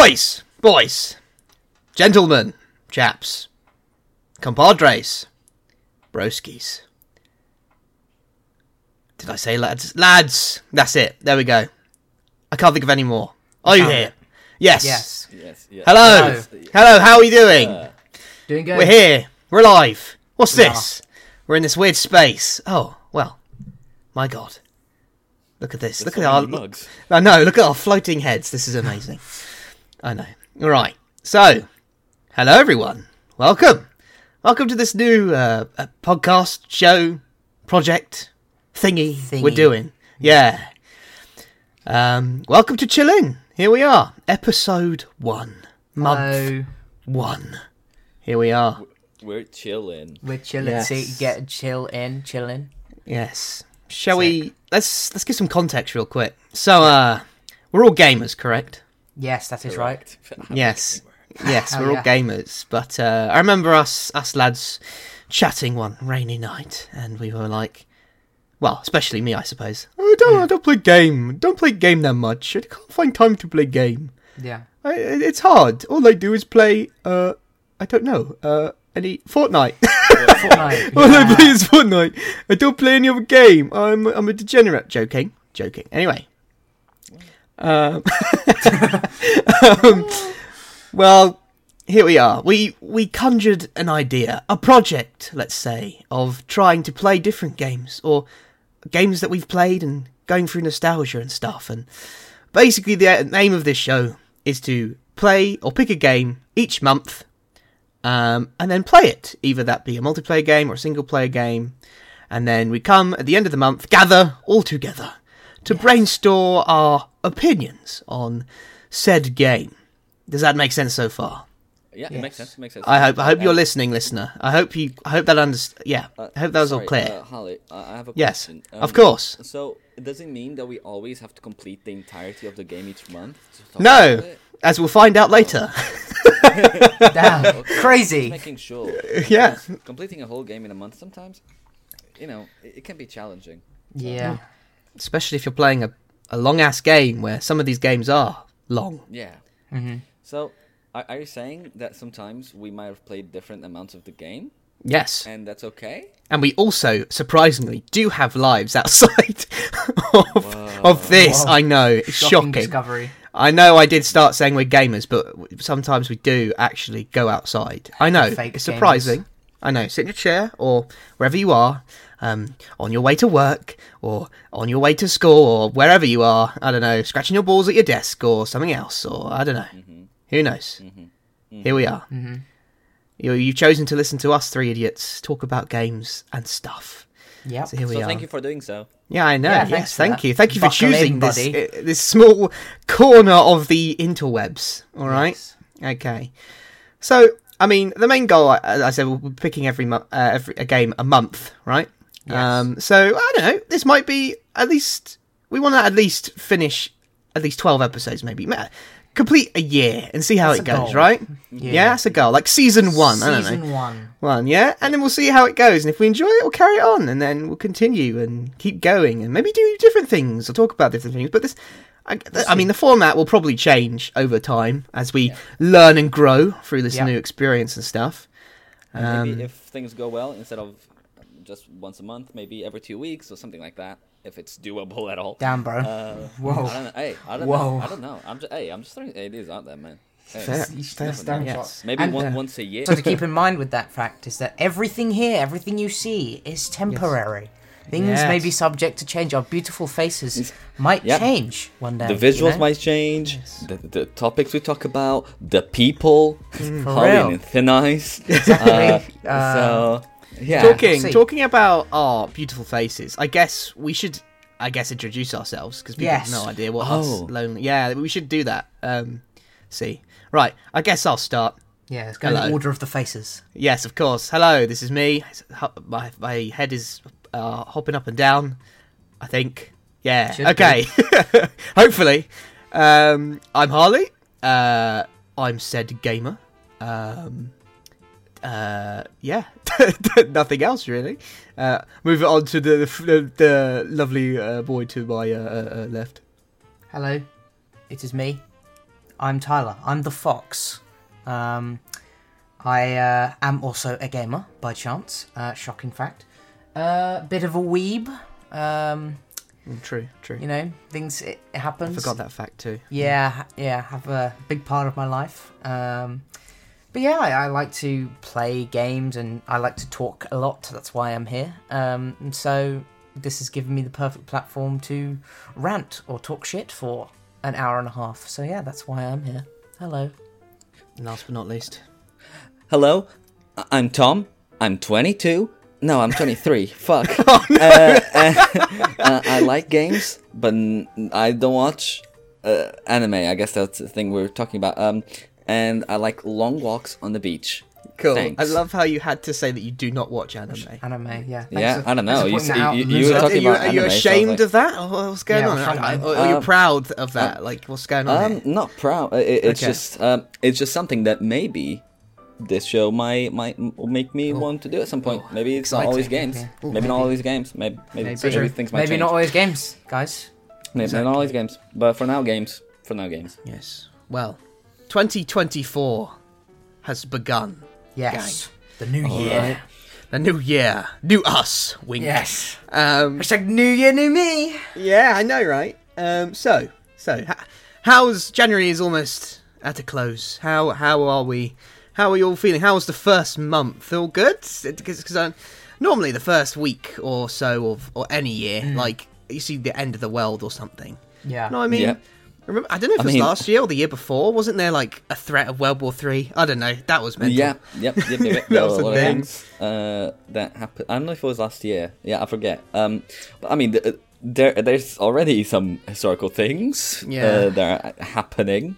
Boys, boys, gentlemen, chaps, compadres, broskies. Did I say lads? Lads! That's it. There we go. I can't think of any more. Are you here? Yes. Yes. Yes, yes. Hello. Hello. Hello. How are we doing? Uh, Doing good. We're here. We're alive. What's We this? We're in this weird space. Oh, well. My god. Look at this. there's Look so at our many mugs. I know, look at our floating heads. This is amazing. I know. All right. So, hello everyone. Welcome. Welcome to this new uh, uh, podcast show project thingy, we're doing. Yeah. Um, welcome to Chill-Inn. Here we are. Episode 1. Month Hello. 1. Here we are. We're chilling. We're chilling. Yes. See, get chill in, chilling. Yes. Shall we let's let's give some context real quick. So uh we're all gamers, correct? Yes, that is right. Yes. Yes, we're all yeah. gamers. But uh, I remember us us lads chatting one rainy night, and we were like, well, especially me, I suppose. Oh, I don't, I don't play game. Don't play game that much. I can't find time to play game. Yeah. I, it's hard. All I do is play. Uh, I don't know. Uh, any Fortnite. Fortnite. All I play is Fortnite. I don't play any other game. I'm I'm a degenerate. Joking, joking. Anyway. Um, um, well, here we are. We we conjured an idea, a project, let's say, of trying to play different games or games that we've played and going through nostalgia and stuff. And basically, the aim of this show is to play or pick a game each month um, and then play it. Either that be a multiplayer game or a single player game. And then we come at the end of the month, gather all together to brainstorm our opinions on said game. Does that make sense so far? Yeah, it makes sense. It makes sense. I hope I hope you're Uh, listening, listener. I hope you I hope that underst- yeah. uh, I hope that was all clear. Uh, Holly, I I have a yes, question. of Um, course. So, does it mean that we always have to complete the entirety of the game each month? No, as we'll find out later. Damn. Okay, Crazy. Just making sure. Yeah. because Completing a whole game in a month sometimes, you know, it, it can be challenging. Yeah. Especially if you're playing a, a long ass game where some of these games are long. Yeah. hmm So, are, are you saying that sometimes we might have played different amounts of the game, Yes. and that's okay? And we also, surprisingly, do have lives outside of, of this. Whoa. I know. It's Shocking, shocking. discovery. I know I did start saying we're gamers, but sometimes we do actually go outside. I know. Fake it's surprising. I know. Sit in your chair or wherever you are, um, on your way to work or on your way to school or wherever you are. I don't know, scratching your balls at your desk or something else or I don't know. Mm-hmm. Who knows? Here we are. hmm You, you've chosen to listen to us three idiots talk about games and stuff. Yep. So here we so are. thank you for doing so. Yeah, I know. Yeah, yes, thank that. you. Thank you for choosing in, this uh, this small corner of the interwebs. All right. Yes. Okay. So, I mean, the main goal, I, I said, we're picking every month, uh, every a game a month, right? Yes. Um. So I don't know. This might be at least we want to at least finish at least twelve episodes, maybe complete a year and see how That's it goes, goal. right? Yeah. Yeah. that's a goal. Like season one. I don't know Season one. one, yeah, and then we'll see how it goes. And if we enjoy it, we'll carry it on, and then we'll continue and keep going, and maybe do different things or talk about different things. But this, I, I mean, the format will probably change over time as we learn and grow through this Yeah. new experience and stuff. And Um, maybe if things go well, instead of just once a month, maybe every two weeks or something like that, if it's doable at all. Damn, bro. Uh, Whoa. I don't know. Hey, I don't Whoa. know. I don't know. I'm just. Hey, I'm just throwing ideas out there, man. Hey, Fair, You fair, yes. Maybe And, one, uh, once a year. So to keep in mind with that fact is that everything here, everything you see, is temporary. Things may be subject to change. Our beautiful faces might Yeah. change one day. the you visuals know? might change. The, the topics we talk about. The people. For Holly real. and Thin Ice. Exactly. Uh, Uh, so yeah. talking see. talking about our beautiful faces. I guess we should, I guess, introduce ourselves because people Yes. have no idea what Oh. us lonely. Yeah, we should do that. Um, see, right. I guess I'll start. Yeah, it's going in Hello. order of the faces. Yes, of course. Hello, this is me. My my head is uh, hopping up and down. I think. Yeah. Should okay. Hopefully. Um, I'm Harley. Uh, I'm said gamer. Um, uh, yeah. Nothing else really. Uh, move on to the the, the lovely uh, boy to my uh, uh, uh, left. Hello, it is me. I'm Tyler. I'm the fox. Um, I uh, am also a gamer by chance. Uh, shocking fact. Uh, bit of a weeb. Um, Mm, True, true. you know, things it, it I happens. forgot that fact too. Yeah, yeah, have a big part of my life. Um, but yeah, I, I like to play games and I like to talk a lot. That's why I'm here. Um, and so this has given me the perfect platform to rant or talk shit for an hour and a half. So yeah, that's why I'm here. Hello. Last but not least. Hello, I'm Tom. I'm 22. No, I'm 23. Fuck. uh, uh, uh, I like games, but I don't watch uh, anime. I guess that's the thing we're talking about. Um, and I like long walks on the beach. Cool. Thanks. I love how you had to say that you do not watch anime. Anime, yeah. Yeah, for- I don't know. thanks You pointing see- that out. you- It you means were that- Are talking you, about are you anime, so ashamed like- of that? Or what's going Yeah, on? I was Are, are you Uh, proud of that? like, what's going on? Um, here? not proud. It, it's Okay. just um, it's just something that maybe this show might might make me want to do at some point. maybe it's not exciting. always games. Yeah. Maybe, Maybe. not always games. Maybe maybe, Maybe. maybe, things might Maybe change. not always games, guys. Maybe not always games. But for now, games. For now, games. Yes. Well, 2024 has begun. Yes. The new All year. right. The new year, new us. Wink. Yes. Um, Hashtag new year, new me. yeah, I know, right? Um, so, so, how's January is almost at a close. How how are we? How are you all feeling? How was the first month? All good? Because uh, normally the first week or so of or any year, like you see the end of the world or something. Yeah. No, I mean, Yeah. Remember? I don't know if I it was mean- last year or the year before. Wasn't there like a threat of World War Three? I don't know. That was mental. Yeah, yep, yep, yep. yep. That There was were a a lot of thing. things uh, that happened. I don't know if it was last year. Yeah, I forget. Um, but I mean, there there's already some historical things Yeah. uh, that are happening.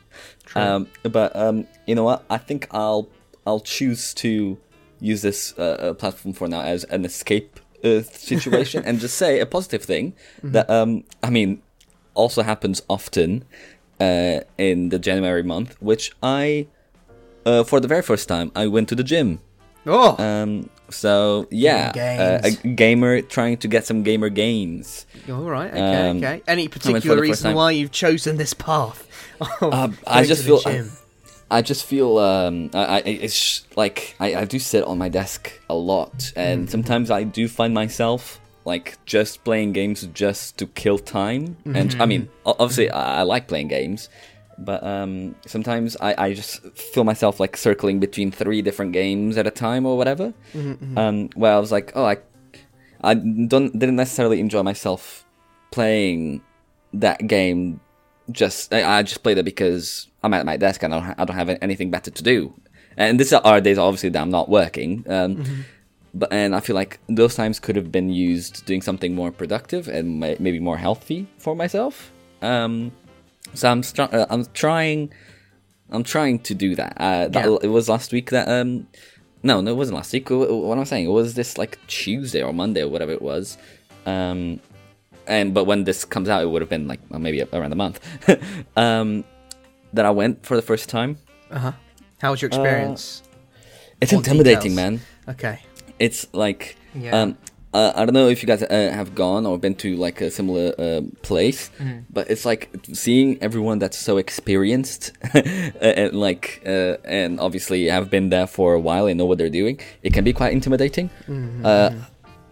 Um, but um, you know what? I think I'll I'll choose to use this uh, uh, platform for now as an escape uh, situation and just say a positive thing Mm-hmm. that um, I mean also happens often uh, in the January month, which I uh, for the very first time I went to the gym. Oh, Um, so yeah, uh, a gamer trying to get some gamer gains. all right. Okay. um, okay. Any particular reason time. why you've chosen this path? Uh, I just to the feel- gym? I just feel um, I, I it's sh- like I, I do sit on my desk a lot, and sometimes I do find myself like just playing games just to kill time. And I mean, obviously, I, I like playing games, but um, sometimes I, I just feel myself like circling between three different games at a time or whatever. Um, where I was like, oh, I I don't didn't necessarily enjoy myself playing that game. Just I, I just played it because I'm at my desk and I don't, ha- I don't have anything better to do. And these are days obviously that I'm not working. Um, But and I feel like those times could have been used doing something more productive and may, maybe more healthy for myself. Um, so I'm str- uh, I'm trying I'm trying to do that. Uh, that Yeah. It was last week that um no no it wasn't last week. Wh- What am I saying? It was this like Tuesday or Monday or whatever it was. Um, and but when this comes out, it would have been like well, maybe around a month. um, that I went for the first time. Uh huh. How was your experience? It's More intimidating, details. man. okay. It's like Yeah. um, uh, I don't know if you guys uh, have gone or been to like a similar uh, place, but it's like seeing everyone that's so experienced and like uh, and obviously have been there for a while and know what they're doing. It can be quite intimidating, uh,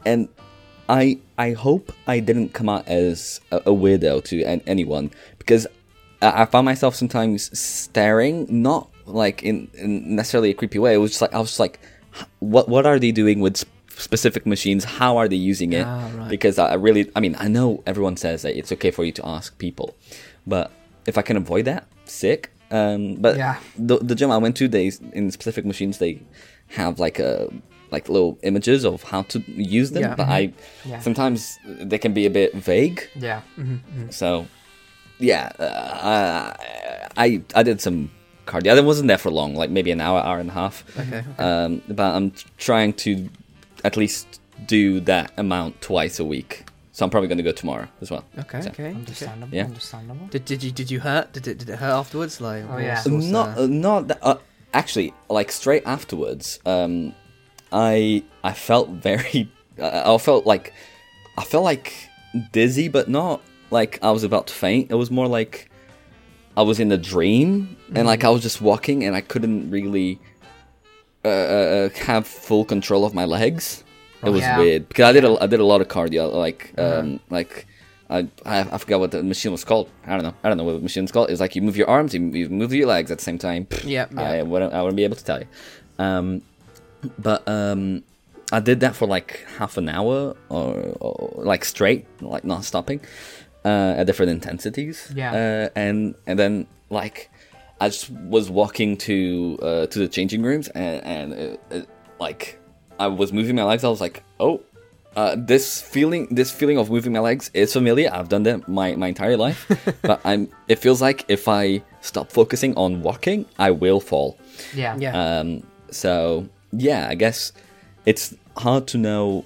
and I I hope I didn't come out as a, a weirdo to an, anyone because I, I found myself sometimes staring, not like in, in necessarily a creepy way. It was just like I was just like, "H- what what are they doing with specific machines? How are they using it? Ah, right. Because I really, I mean, I know everyone says that it's okay for you to ask people, but if I can avoid that, sick. Um, but Yeah. the the gym I went to, they in specific machines they have like a like little images of how to use them, Yeah. but I Yeah. sometimes they can be a bit vague. Yeah. So, yeah, uh, I I did some cardio. I wasn't there for long, like maybe an hour, hour and a half. Okay. Um, but I'm trying to at least do that amount twice a week. So I'm probably going to go tomorrow as well. Okay. So- Okay. Understandable. Yeah. Understandable. Did, did you did you hurt? Did it did it hurt afterwards? Like Oh, yeah. not the- uh, not that, uh, actually like straight afterwards um i i felt very uh, i felt like i felt like dizzy but not like i was about to faint it was more like i was in a dream and like I was just walking and I couldn't really uh, uh, have full control of my legs. It was Yeah. weird because I did a, I did a lot of cardio like um like. I, I I forgot what the machine was called. I don't know. I don't know what the machine's called. It's like you move your arms, you, you move your legs at the same time. Yeah, I wouldn't I wouldn't be able to tell you. Um, but um, I did that for like half an hour or, or like straight, like not stopping, uh, at different intensities. Yeah. Uh, and and then like I just was walking to uh, to the changing rooms and and it, it, like I was moving my legs. I was like, oh. Uh, this feeling, this feeling of moving my legs is familiar. I've done that my, my entire life, but I'm. It feels like if I stop focusing on walking, I will fall. Yeah. Yeah. Um, so yeah, I guess it's hard to know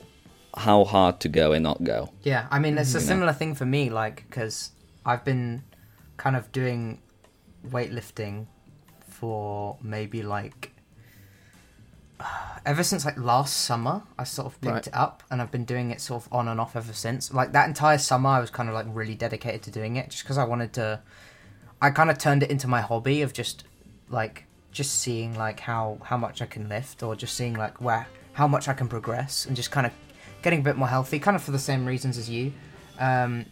how hard to go and not go. Yeah, I mean, it's a similar thing for me, like, because I've been kind of doing weightlifting for maybe like ever since like last summer. I sort of picked Right. it up, and I've been doing it sort of on and off ever since. Like that entire summer, I was kind of like really dedicated to doing it, just because I wanted to. I kind of turned it into my hobby of just like just seeing like how how much I can lift, or just seeing like where how much I can progress, and just kind of getting a bit more healthy, kind of for the same reasons as you. Um,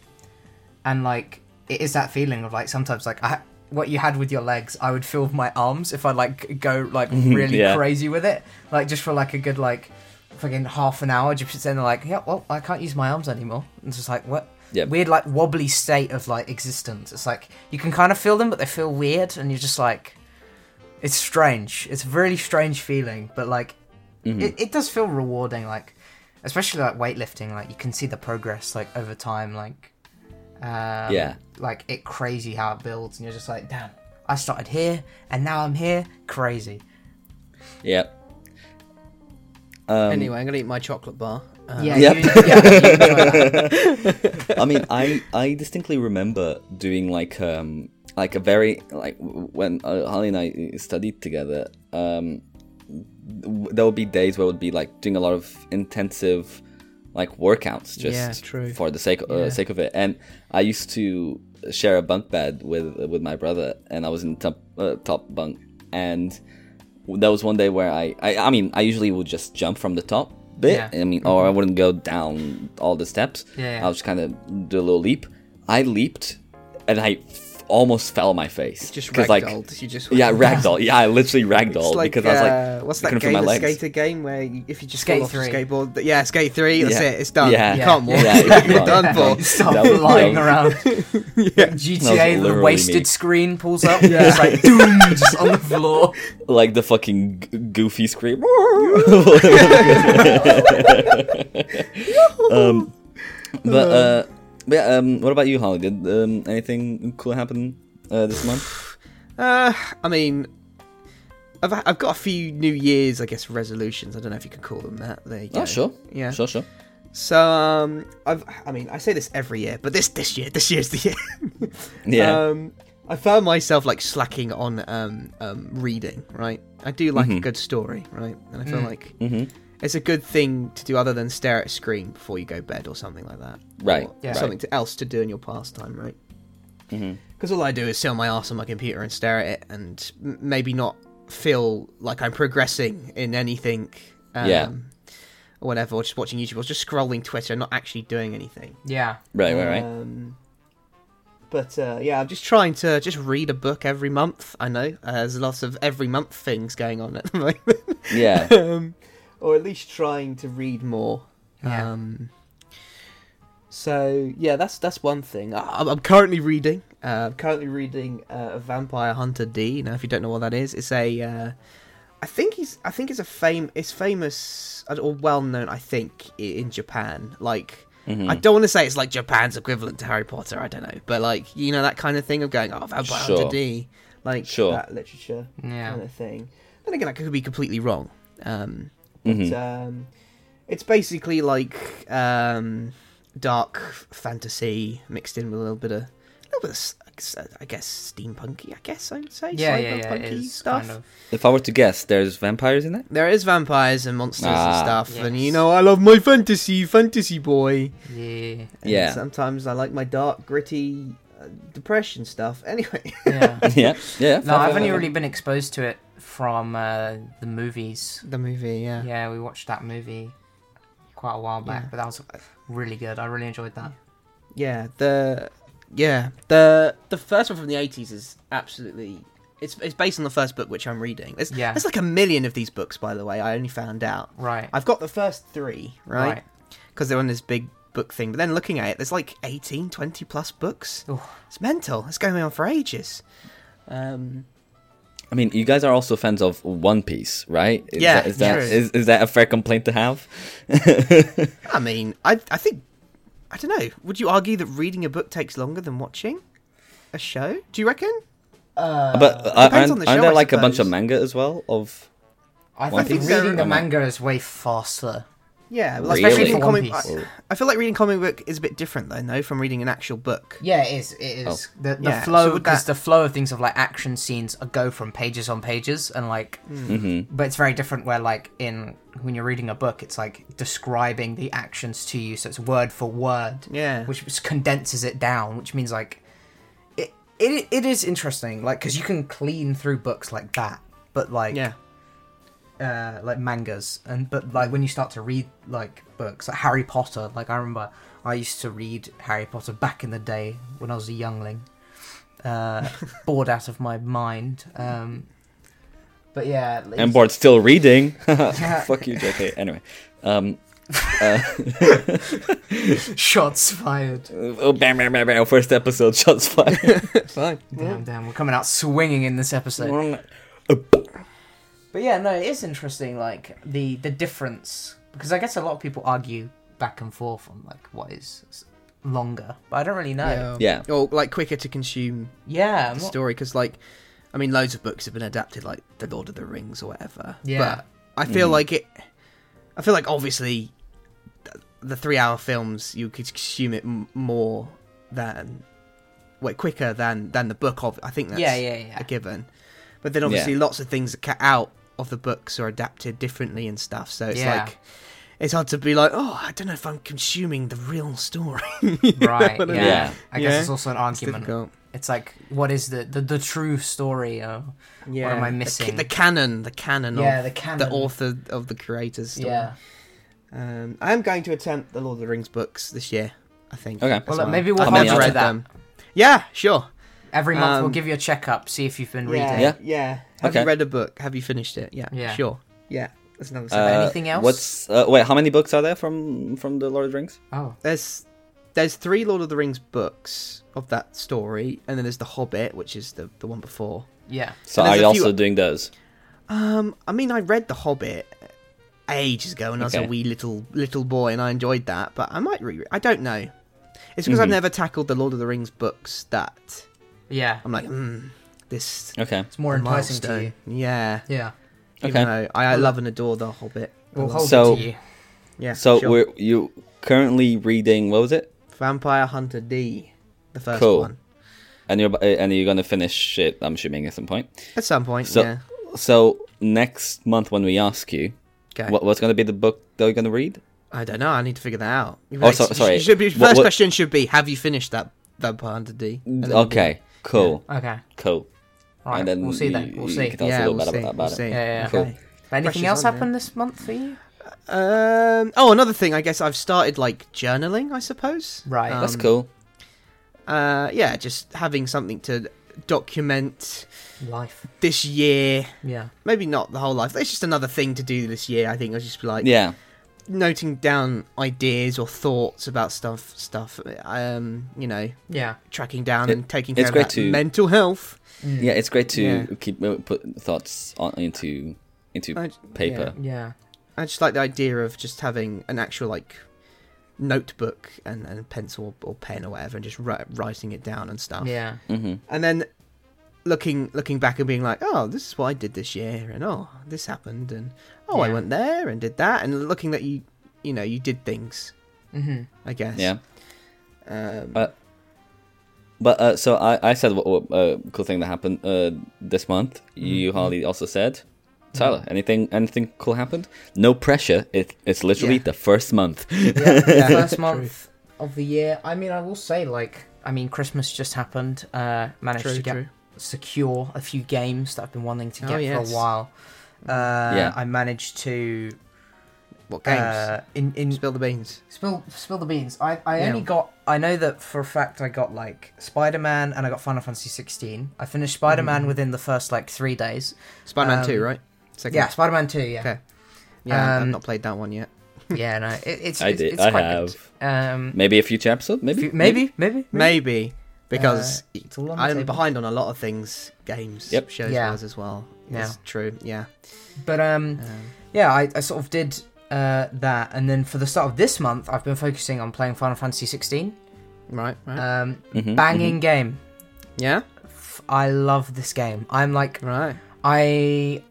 and like it is that feeling of like sometimes like I what you had with your legs, I would feel with my arms if I like go like really Yeah. crazy with it, like just for like a good like fucking half an hour, just sitting there like, yeah, well, I can't use my arms anymore. It's just like what Yeah. weird like wobbly state of like existence. It's like you can kind of feel them, but they feel weird, and you're just like, it's strange. It's a really strange feeling, but like Mhm. it, it does feel rewarding like especially like weightlifting like you can see the progress like over time like um, Yeah. like it crazy how it builds and you're just like damn i started here and now i'm here crazy Yeah. Um, anyway, I'm gonna eat my chocolate bar. Uh, yeah, Yep. you, yeah you. I mean, I I distinctly remember doing like um like a very like when uh, Holly and I studied together. Um, w- there would be days where it would be like doing a lot of intensive like workouts just Yeah, for the sake uh, Yeah. sake of it. And I used to share a bunk bed with with my brother, and I was in top uh, top bunk. And there was one day where I, I I mean I usually would just jump from the top bit. Yeah. I mean, or I wouldn't go down all the steps. Yeah. I'll just kind of do a little leap. I leaped, and I almost fell on my face. Just 'Cause, like ragdolled. you just yeah, ragdoll. Yeah, I literally It's ragdolled like, because I was like, uh, what's I that couldn't feel game, my the legs. skater game where you, if you just Skate off three. a skateboard, yeah, skate three, that's Yeah. it, it's done. Yeah. You can't walk. Yeah, You're done for. You start That was- flying that around yeah. gta the wasted me. screen pulls up yeah it's like doom just on the floor like the fucking g- goofy scream. um, but uh, but yeah, um, what about you, Holly? Did um, anything cool happen uh, this month? Uh, I mean, I've I've got a few New Year's, I guess, resolutions. I don't know if you could call them that. There you go. Oh, sure, Yeah. sure, sure. So, um, I've, I mean, I say this every year, but this this year, this year's the year. Yeah, Um, I found myself like slacking on um, um, reading. Right, I do like a Mhm. good story, right, and I feel Mm. like hmm it's a good thing to do other than stare at a screen before you go to bed or something like that. right, Or Yeah. something to, else to do in your pastime, right? hmm Because all I do is sit on my ass on my computer and stare at it, and m- maybe not feel like I'm progressing in anything. Um, Yeah. Or whatever, or just watching YouTube, or just scrolling Twitter, not actually doing anything. yeah right, right, right. Um, but uh, yeah, I'm just trying to just read a book every month. I know uh, there's lots of every month things going on at the moment, Yeah, um, or at least trying to read more. Yeah. Um, so yeah, that's that's one thing. I, I'm currently reading. Uh, I'm currently reading uh, Vampire Hunter D. Now, if you don't know what that is, it's a. Uh, I think he's. I think it's a fame. It's famous uh, or well known. I think in Japan. Like Mhm. I don't want to say it's like Japan's equivalent to Harry Potter. I don't know, but like you know that kind of thing of going, oh, Vampire Sure. Hunter D, like Sure. that literature yeah kind of thing. Then again, I could be completely wrong. Um, but Mhm. um, it's basically like um, dark fantasy mixed in with a little bit of, a little bit of, s- I guess, steampunky. I guess I would say. yeah yeah yeah it stuff. kind of If I were to guess, there's vampires in it. There is vampires and monsters and Ah. stuff, and you know I love my fantasy, fantasy boy. yeah And Yeah. Sometimes I like my dark, gritty depression stuff. Anyway, Yeah. yeah, yeah. No, I've only really been exposed to it from uh, the movies. the movie, yeah. Yeah, we watched that movie quite a while back, Yeah. but that was really good. I really enjoyed that. Yeah, the yeah the the first one from the eighties is absolutely. It's it's based on the first book which I'm reading. There's Yeah. there's like a million of these books, by the way. I only found out. Right. I've got the first three, right? Right. Because they're on this big book thing. But then looking at it, there's like 18, 20 plus books. Oof. It's mental. It's going on for ages. Um, I mean, you guys are also fans of One Piece, right? Is Yeah, that, is, that true. is, is that a fair complaint to have? I mean, I I think I don't know. Would you argue that reading a book takes longer than watching a show? Do you reckon? Uh, but uh, depends aren't, on the aren't there I like a bunch of manga as well? Of I One think reading the manga is way faster. Yeah, well, Really? especially reading For comic. I, I feel like reading comic book is a bit different though, no, from reading an actual book. Yeah, it is. It is the the Yeah, flow so because that- the flow of things of like action scenes uh, go from pages on pages and like, hmm but it's very different. Where like in when you're reading a book, it's like describing the actions to you, so it's word for word, Yeah, which condenses it down. Which means like, it it it is interesting, like because you can clean through books like that, but like yeah, uh, like mangas and but like when you start to read like books like Harry Potter like I remember I used to read Harry Potter back in the day when I was a youngling uh, bored out of my mind um, but yeah and bored still reading. Fuck you, JK. Anyway, um, uh, shots fired oh, bam, bam, bam, bam, first episode, shots fired. fine. damn damn we're coming out swinging in this episode but yeah no it is interesting like the the difference. Because I guess a lot of people argue back and forth on like what is longer. But I don't really know. Yeah. or like quicker to consume yeah the not- story because like i mean loads of books have been adapted like the lord of the rings or whatever. Yeah. but i feel Mhm. like it i feel like obviously the three hour films you could consume it m- more than wait quicker than than the book of i think that's yeah yeah yeah. a given. But then obviously lots of things are cut out of the books are adapted differently and stuff so it's Yeah. like it's hard to be like oh i don't know if i'm consuming the real story Right. what I Yeah. mean? Yeah. I guess Yeah. it's also an argument. difficult It's like, what is the the, the true story? Of, yeah What am I missing? the, canon the canon yeah, of the canon. the author of the creator's story. Yeah. Um, I am going to attempt the Lord of the Rings books this year. I think. Okay. Well, look, maybe we'll I've hold never you to read that. them. Yeah, sure. Every month we'll Um, give you a checkup, see if you've been Yeah, reading. Yeah. yeah. Have Okay. you read a book? Have you finished it? Yeah. Yeah. Sure. Yeah. That's another. Uh, anything else? What's uh, wait? How many books are there from from the Lord of the Rings? Oh, there's there's three Lord of the Rings books of that story, and then there's the Hobbit, which is the the one before. yeah. So And are you few- also doing those? Um, I mean, I read the Hobbit ages ago when I was a wee little little boy, and I enjoyed that. But I might re. I don't know. It's because I've Mhm. never tackled the Lord of the Rings books that Yeah. I'm like, hmm, this Okay. It's more a enticing to you. milestone. Yeah. Yeah. Even Okay. though I, I love and adore the Hobbit. We'll hold So- it to you. Yeah. So sure. we're you currently reading what was it? Vampire Hunter D, the first Cool. one. And you're and you're gonna finish it. I'm assuming at some point. At some point, So- yeah. So next month when we ask you, Okay. what, what's gonna be the book that you're gonna read? I don't know. I need to figure that out. Oh, so- You sorry. Should be, first What- what- question should be: Have you finished that Vampire Hunter D? And then we'll do Okay. Cool. Okay. Cool. Right. And then we'll see you- then. We'll see. can tell us yeah, we'll see. about, we'll see. Yeah, yeah. Cool. Okay. But anything Pressure's else on, happened this month for you? Um. Oh, another thing. I guess I've started like journaling. I suppose. Right. That's Um, cool. Uh. Yeah. Just having something to document Life. this year. Yeah. Maybe not the whole life. It's just another thing to do this year. I think I'll just be like Yeah. Noting down ideas or thoughts about stuff. Stuff. Um. You know, Yeah. tracking down It- and taking it's care of great that to- mental health. Mm. Yeah. It's great to Yeah. keep uh, put thoughts on into into I- paper. Yeah. I just like the idea of just having an actual like notebook and, and pencil or pen or whatever, and just ri- writing it down and stuff. Yeah. mm-hmm. And then looking looking back and being like, oh, this is what I did this year, and oh, this happened, and oh, I went there and did that, and looking that you you know you did things. Mm-hmm. I guess. Yeah. Um, Uh, But uh, so I, I said what, what uh, cool thing that happened uh, this month. You Mhm. Harley also said, Tyler, anything anything cool happened? No pressure. It, it's literally Yeah. the first month. Yeah. Yeah, First true. month of the year. I mean, I will say, like, I mean, Christmas just happened. Uh, managed True, to get true. Secure a few games that I've been wanting to Oh, get for a while. Uh, Yeah. I managed to What games? uh, in in Spill the beans. spill spill the beans. I, I Yeah. only got I know that for a fact I got like Spider Man and I got Final Fantasy 16. I finished Spider Man Mhm. within the first like three days. Spider-Man Um, 2, right? Second. Yeah, Spider Man 2. Yeah, Okay. Yeah, I've um, not played that one yet. yeah. No, it, it's I it's, did. It's I have. Good. Um, Maybe a future episode. Maybe. maybe, maybe, maybe, Maybe because Uh, it's all on I'm table. behind on a lot of things, games, Yep. shows, Yeah. wise as well. Yeah. It's true. Yeah. But um, Um, yeah, I, I sort of did uh, that, and then for the start of this month, I've been focusing on playing Final Fantasy 16. right. Right. Um, Mhm, banging game. yeah. F- I love this game. I'm like, Right. I,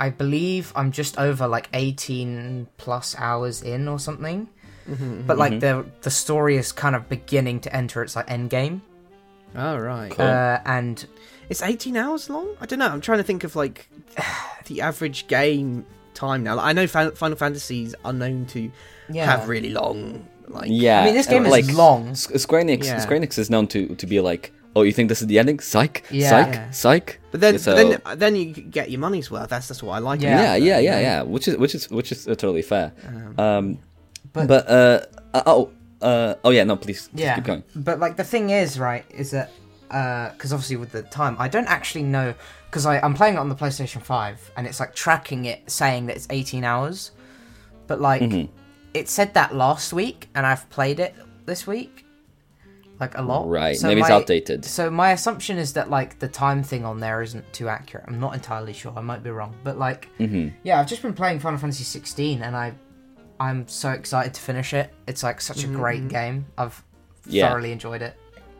I believe I'm just over like 18 plus hours in or something. Mm-hmm. But like Mhm. the the story is kind of beginning to enter its like end game, oh right. Cool. uh, and It's 18 hours long? I don't know. I'm trying to think of like the average game time now. Like, I know Final Fantasies are known to yeah. have really long like Yeah. I mean, this game uh, is long. S- Square Enix. Yeah. Square Enix is known to to be like, oh, you think this is the ending? Psych. Yeah. Psych. Yeah. Psych. But then, So- but then, then you get your money's worth. That's that's what I like. Yeah. Yeah. Yeah. Yeah. Yeah. Which is which is which is uh, totally fair. Um, Um, But- but, uh, uh, oh, uh, oh yeah. No, please. just Yeah. Keep going. But like the thing is, right, is that because obviously with the time, I don't actually know because I'm playing it on the PlayStation Five and it's like tracking it, saying that it's 18 hours. But like Mhm. it said that last week, and I've played it this week, like a lot. Right. So Maybe it's outdated. So my assumption is that like the time thing on there isn't too accurate. I'm not entirely sure. I might be wrong, but like hmm yeah, I've just been playing Final Fantasy 16, and I I'm so excited to finish it. It's like such a great Mhm. game. I've Yeah. thoroughly enjoyed it.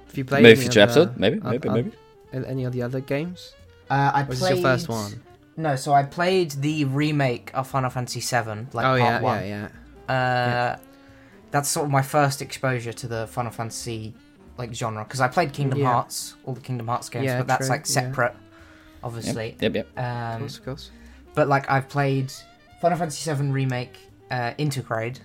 have you played Maybe any future other- episode. Maybe. uh, Maybe. uh, Maybe. Any of the other games? Uh, I Or is played this your first one? No, so I played the remake of Final Fantasy VII, like oh part yeah, one. yeah, yeah. Uh, That's sort of my first exposure to the Final Fantasy like genre because I played Kingdom Yeah. Hearts, all the Kingdom Hearts games, Yeah, but that's true, like yeah. separate, obviously. Yep. Yep. Of Um, course, of course. but like I've played Final Fantasy VII remake, uh, Intergrade,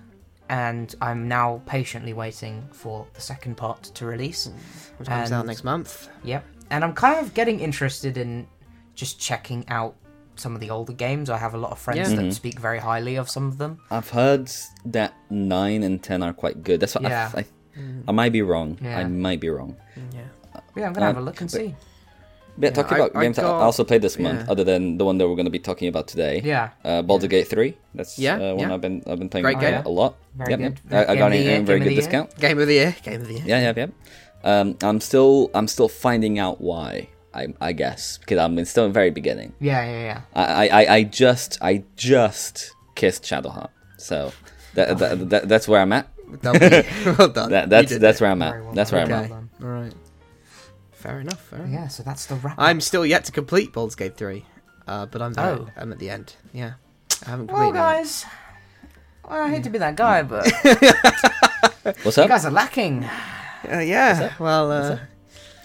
and I'm now patiently waiting for the second part to release. Which comes out next month. Yep. And I'm kind of getting interested in just checking out some of the older games. I have a lot of friends Yeah. that Mhm. speak very highly of some of them. I've heard that nine and ten are quite good. That's what Yeah. I, I, I might be wrong. Yeah. I might be wrong. Yeah. Yeah, I'm gonna Uh, have a look and but- see. But Yeah, talking I- about I games I got- also played this month, yeah. other than the one that we're going to be talking about today. Yeah, Uh, Baldur's Gate Three. That's Yeah, uh, one yeah. I've been I've been playing Great a- game. a lot. very Yep, good. yep. I, I got of it the year, a very good the year. discount. Game of the year. Game of the year. Yeah, yeah, yeah. Um, I'm still I'm still finding out why. I I guess because I'm still in very beginning. Yeah, yeah, yeah. I, I, I just I just kissed Shadowheart, so that, that, that that's where I'm at. Well done. That, that's that's it. where I'm at. well That's done. where I'm at. All right. Fair enough. Fair enough. Yeah, so that's the wrap. I'm still yet to complete Baldur's Gate 3, uh, but I'm there. Oh. I'm at the end. Yeah, I haven't well, completed it. guys. Well, I hate to be that guy, but What's you up? guys are lacking. Uh, yeah. Well, uh,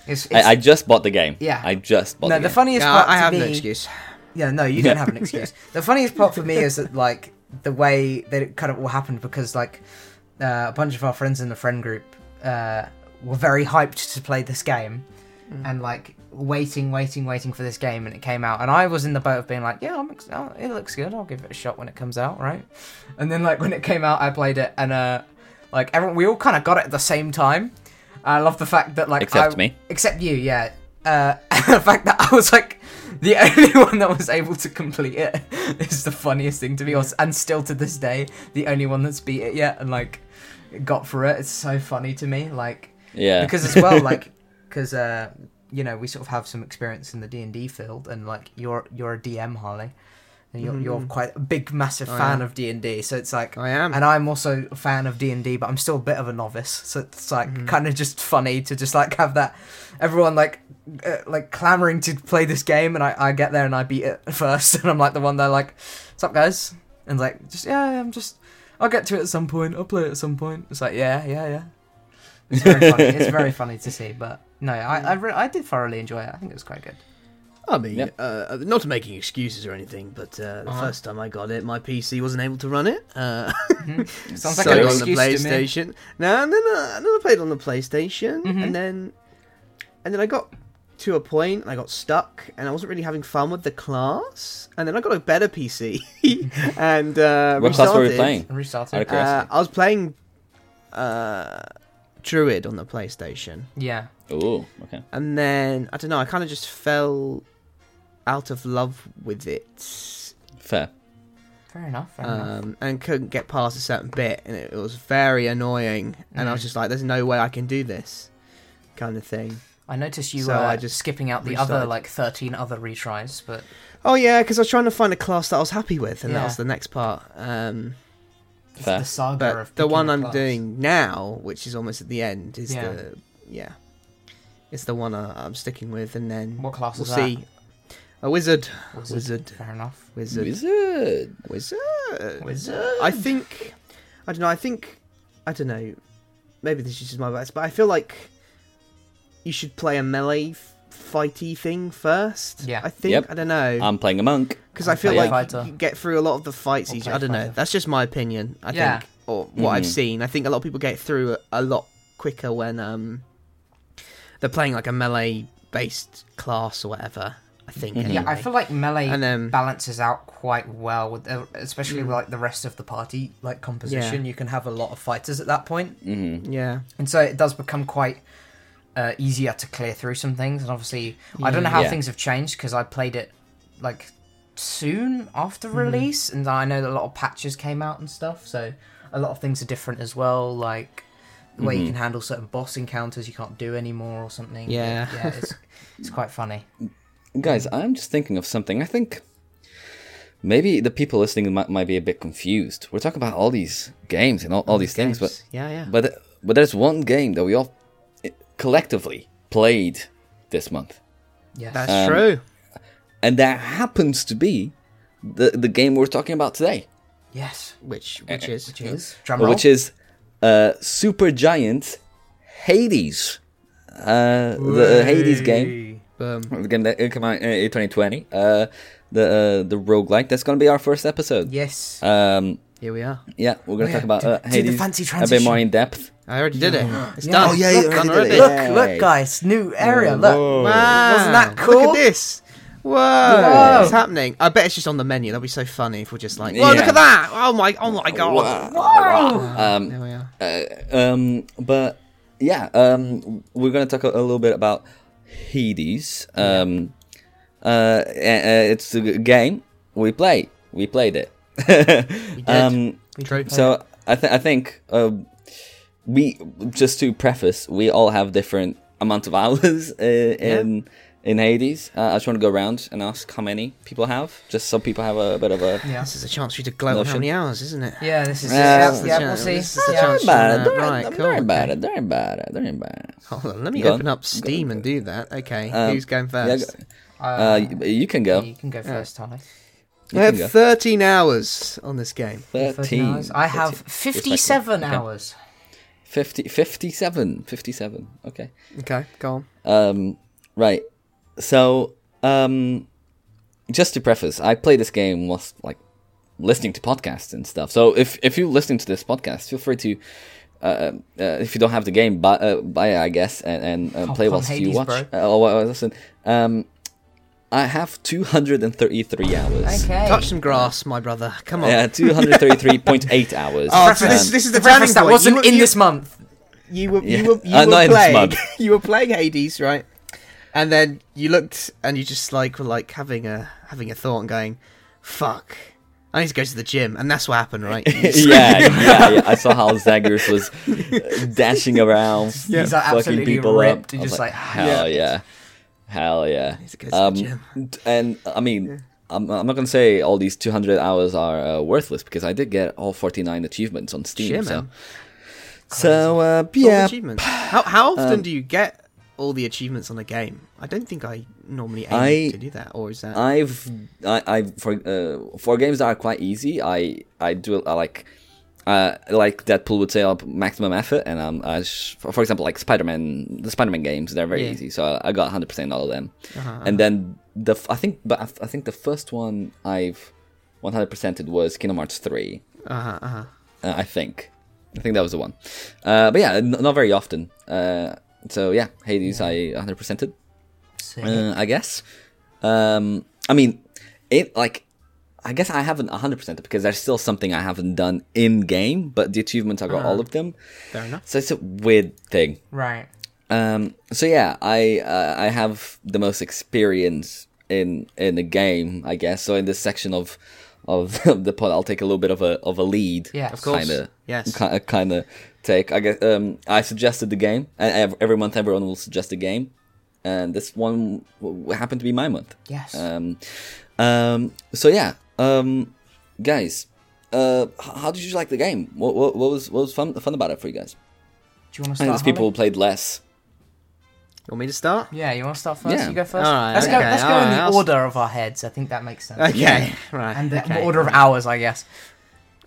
It's, it's, I, I just bought the game. Yeah. I just bought no, the the game. funniest yeah, part I to have me, no excuse. Yeah, no, you don't have an excuse. the funniest part for me is that like the way that it kind of all happened because like uh, a bunch of our friends in the friend group uh, were very hyped to play this game and like waiting, waiting, waiting for this game, and it came out, and I was in the boat of being like, yeah, I'm ex- oh, it looks good. I'll give it a shot when it comes out, right? And then like when it came out, I played it, and uh, like everyone, we all kind of got it at the same time. I love the fact that like Except I- me. except you, yeah. Uh, the fact that I was like the only one that was able to complete it is the funniest thing to me, and still to this day, the only one that's beat it yet and like got through it. It's so funny to me, like Yeah. because as well, like because uh, you know we sort of have some experience in the D and D field, and like you're you're a DM, Harley, and you're you're Mhm. quite a big, massive I fan am. of D and D. So it's like I am. and I'm also a fan of D and D, but I'm still a bit of a novice. So it's like Mhm. kind of just funny to just like have that everyone like uh, like clamoring to play this game, and I, I get there and I beat it first, and I'm like the one that like, what's up, guys? And like just yeah, I'm just I'll get to it at some point. I'll play it at some point. It's like yeah, yeah, yeah. It's very funny. It's very funny to see, but no, I I, re- I did thoroughly enjoy it. I think it was quite good. I mean, Yeah. uh, not making excuses or anything, but uh, the Uh-huh. first time I got it, my PC wasn't able to run it. Uh, Sounds so like an on the excuse to me. PlayStation. No, and then, uh, and then I played on the PlayStation, Mhm. and then and then I got to a point, and I got stuck, and I wasn't really having fun with the class. And then I got a better PC, and uh, What class were you restarted. playing? Restarted. Uh. I was playing uh, Druid on the PlayStation, Yeah. Oh, okay. and then I don't know. I kind of just fell out of love with it, Fair. Fair enough. Fair enough. um, and couldn't get past a certain bit, and it, it was very annoying. And I was Mm. just like, "There's no way I can do this," kind of thing. I noticed you so were I just skipping out the other like thirteen other retries, but Oh yeah, because I was trying to find a class that I was happy with, and that was the next part. Um, it's Fair. the saga but of the one I'm class. doing now, which is almost at the end, is Yeah. the yeah, it's the one I, I'm sticking with, and then What class we'll is see. A wizard, that? Wizard. wizard, Fair enough. wizard, Wizard. wizard. Wizard. I think, I don't know. I think, I don't know. Maybe this is just my bias, but I feel like you should play a melee f- fighty thing first. Yeah. I think. Yep. I don't know. I'm playing a monk. because I feel like fighter. you get through a lot of the fights. Or Easy. I don't know. That's just my opinion. I Yeah. think, or what I've Mhm. seen. I think a lot of people get through a, a lot quicker when um they're playing like a melee based class or whatever. I think. Anyway. Yeah, I feel like melee And then balances out quite well with, the, especially Mm. with like the rest of the party like composition. You can have a lot of fighters at that point, hmm yeah, and so it does become quite uh, easier to clear through some things. And obviously, I don't know how Yeah. things have changed because I played it like soon after Mm-hmm. release, and I know that a lot of patches came out and stuff. So a lot of things are different as well, like. The way you can handle certain boss encounters you can't do anymore or something. Yeah. yeah, it's, it's quite funny. Guys, I'm just thinking of something. I think maybe the people listening might, might be a bit confused. We're talking about all these games and all, all these things, but yeah, yeah. but but there's one game that we all collectively played this month, Yes. That's Um, true. and that happens to be the the game we're talking about today, yes. Which which is Which is drum roll. which is uh, Supergiant Hades, uh, the Hades game. um, The game that came out in 2020. Uh, the uh, the roguelike. That's gonna be our first episode. Yes. Um, here we are. yeah, we're gonna Oh, talk yeah, about do- uh, do the Hades fancy a bit more in depth. I already did it. It's Yeah. done. Oh, yeah, you look, already did it. look, look, guys, new area. Look, Whoa. Wow. Wasn't that cool? Look at this. Whoa. Whoa. What's happening? I bet it's just on the menu. That'd be so funny if we're just like, whoa, look at that. Oh my, oh my god. Wow. Um, There we are. uh, um, but yeah, um, we're gonna talk a, a little bit about Hades. Um, uh, uh, it's a game we play. We played it. Um, We True. did play so I, th- I think uh, we just to preface, we all have different amount of hours uh, in in Hades. Uh, I just want to go around and ask how many people have, just some people have a bit of a. Yeah. This is a chance for you to gloat on how many hours, isn't it? Yeah, this is. Yeah, yeah, that's the yeah, chance. we'll see. This is the Yeah. chance. Don't worry Uh, about it. right, Don't cool, worry about it. Don't worry about it. Don't worry about it. Hold on, let me Go open on. up Steam and do that. Okay, Um, who's going Yeah, first? go- uh, you, you can go. You can go first, Tony. You I can go. have 13 hours on this game. 13. hours. I have 57 Okay. hours. 50, 57. 57. Okay. Okay, go on. Um, right. So, um, just to preface, I play this game whilst like listening to podcasts and stuff. So if if you're listening to this podcast, feel free to. Uh, uh, if you don't have the game, buy, uh, buy it, I guess, and, and uh, play whilst you watch. bro. Uh, or uh, listen. Um, I have 233 hours. Okay. Touch some grass, my brother. Come on. Yeah, 233.8 hours. Oh, so this, this is the The preface turning that wasn't you, were- in you, this month. You were Yeah. you were you Uh, were not in this playing month. you were playing Hades, right? And then you looked and you just like were like having a having a thought and going, "Fuck, I need to go to the gym," and that's what happened, right? Yeah, yeah, yeah. I saw how Zagreus was uh, dashing around, Yeah. He's like fucking absolutely people ripped up. and I was just like, hell yeah, hell yeah. to Um, and I mean, I'm, I'm not gonna say all these 200 hours are uh, worthless because I did get all 49 achievements on Steam. Shit, so, so uh, yeah, achievements. How how often Um, do you get all the achievements on a game? I don't think I normally aim I- to do that, or is that? I've I, I for uh, for games that are quite easy, I I do I like uh, like Deadpool would say, I'll maximum effort, and um, I sh- for, example, like Spider-Man, the Spider-Man games, they're very Yeah. easy, so I got 100 percent all of them. Uh-huh. And then the f- I think, but I think the first one I've 100 percented was Kingdom Hearts 3. Uh-huh, uh-huh. Uh, I think, I think that was the one. Uh, but yeah, n- not very often. Uh, so yeah, Hades, I 100 percented. Uh, I guess. Um, I mean, it like. I guess I haven't 100% because there's still something I haven't done in game, but the achievements I got all of them. Fair enough. So it's a weird thing. right. Um, so yeah, I uh, I have the most experience in in the game, I guess. So in this section of of the pod, I'll take a little bit of a of a lead. Yeah, Of course. Kind of. Yes. Kind of take. I guess. Um, I suggested the game, and every month everyone will suggest a game, and this one happened to be my month. Yes. Um, um, so yeah, um, guys, uh, how did you like the game? What, what, what was what was fun fun about it for you guys? Do you want to start? I start? think there's people who played less. You want me to start? Yeah, you want to start first? Yeah. You go first. Alright, let's go. Let's go alright, in the I'll order of our heads. I think that makes sense. Okay. Yeah. Right. And the okay. order of hours, I guess.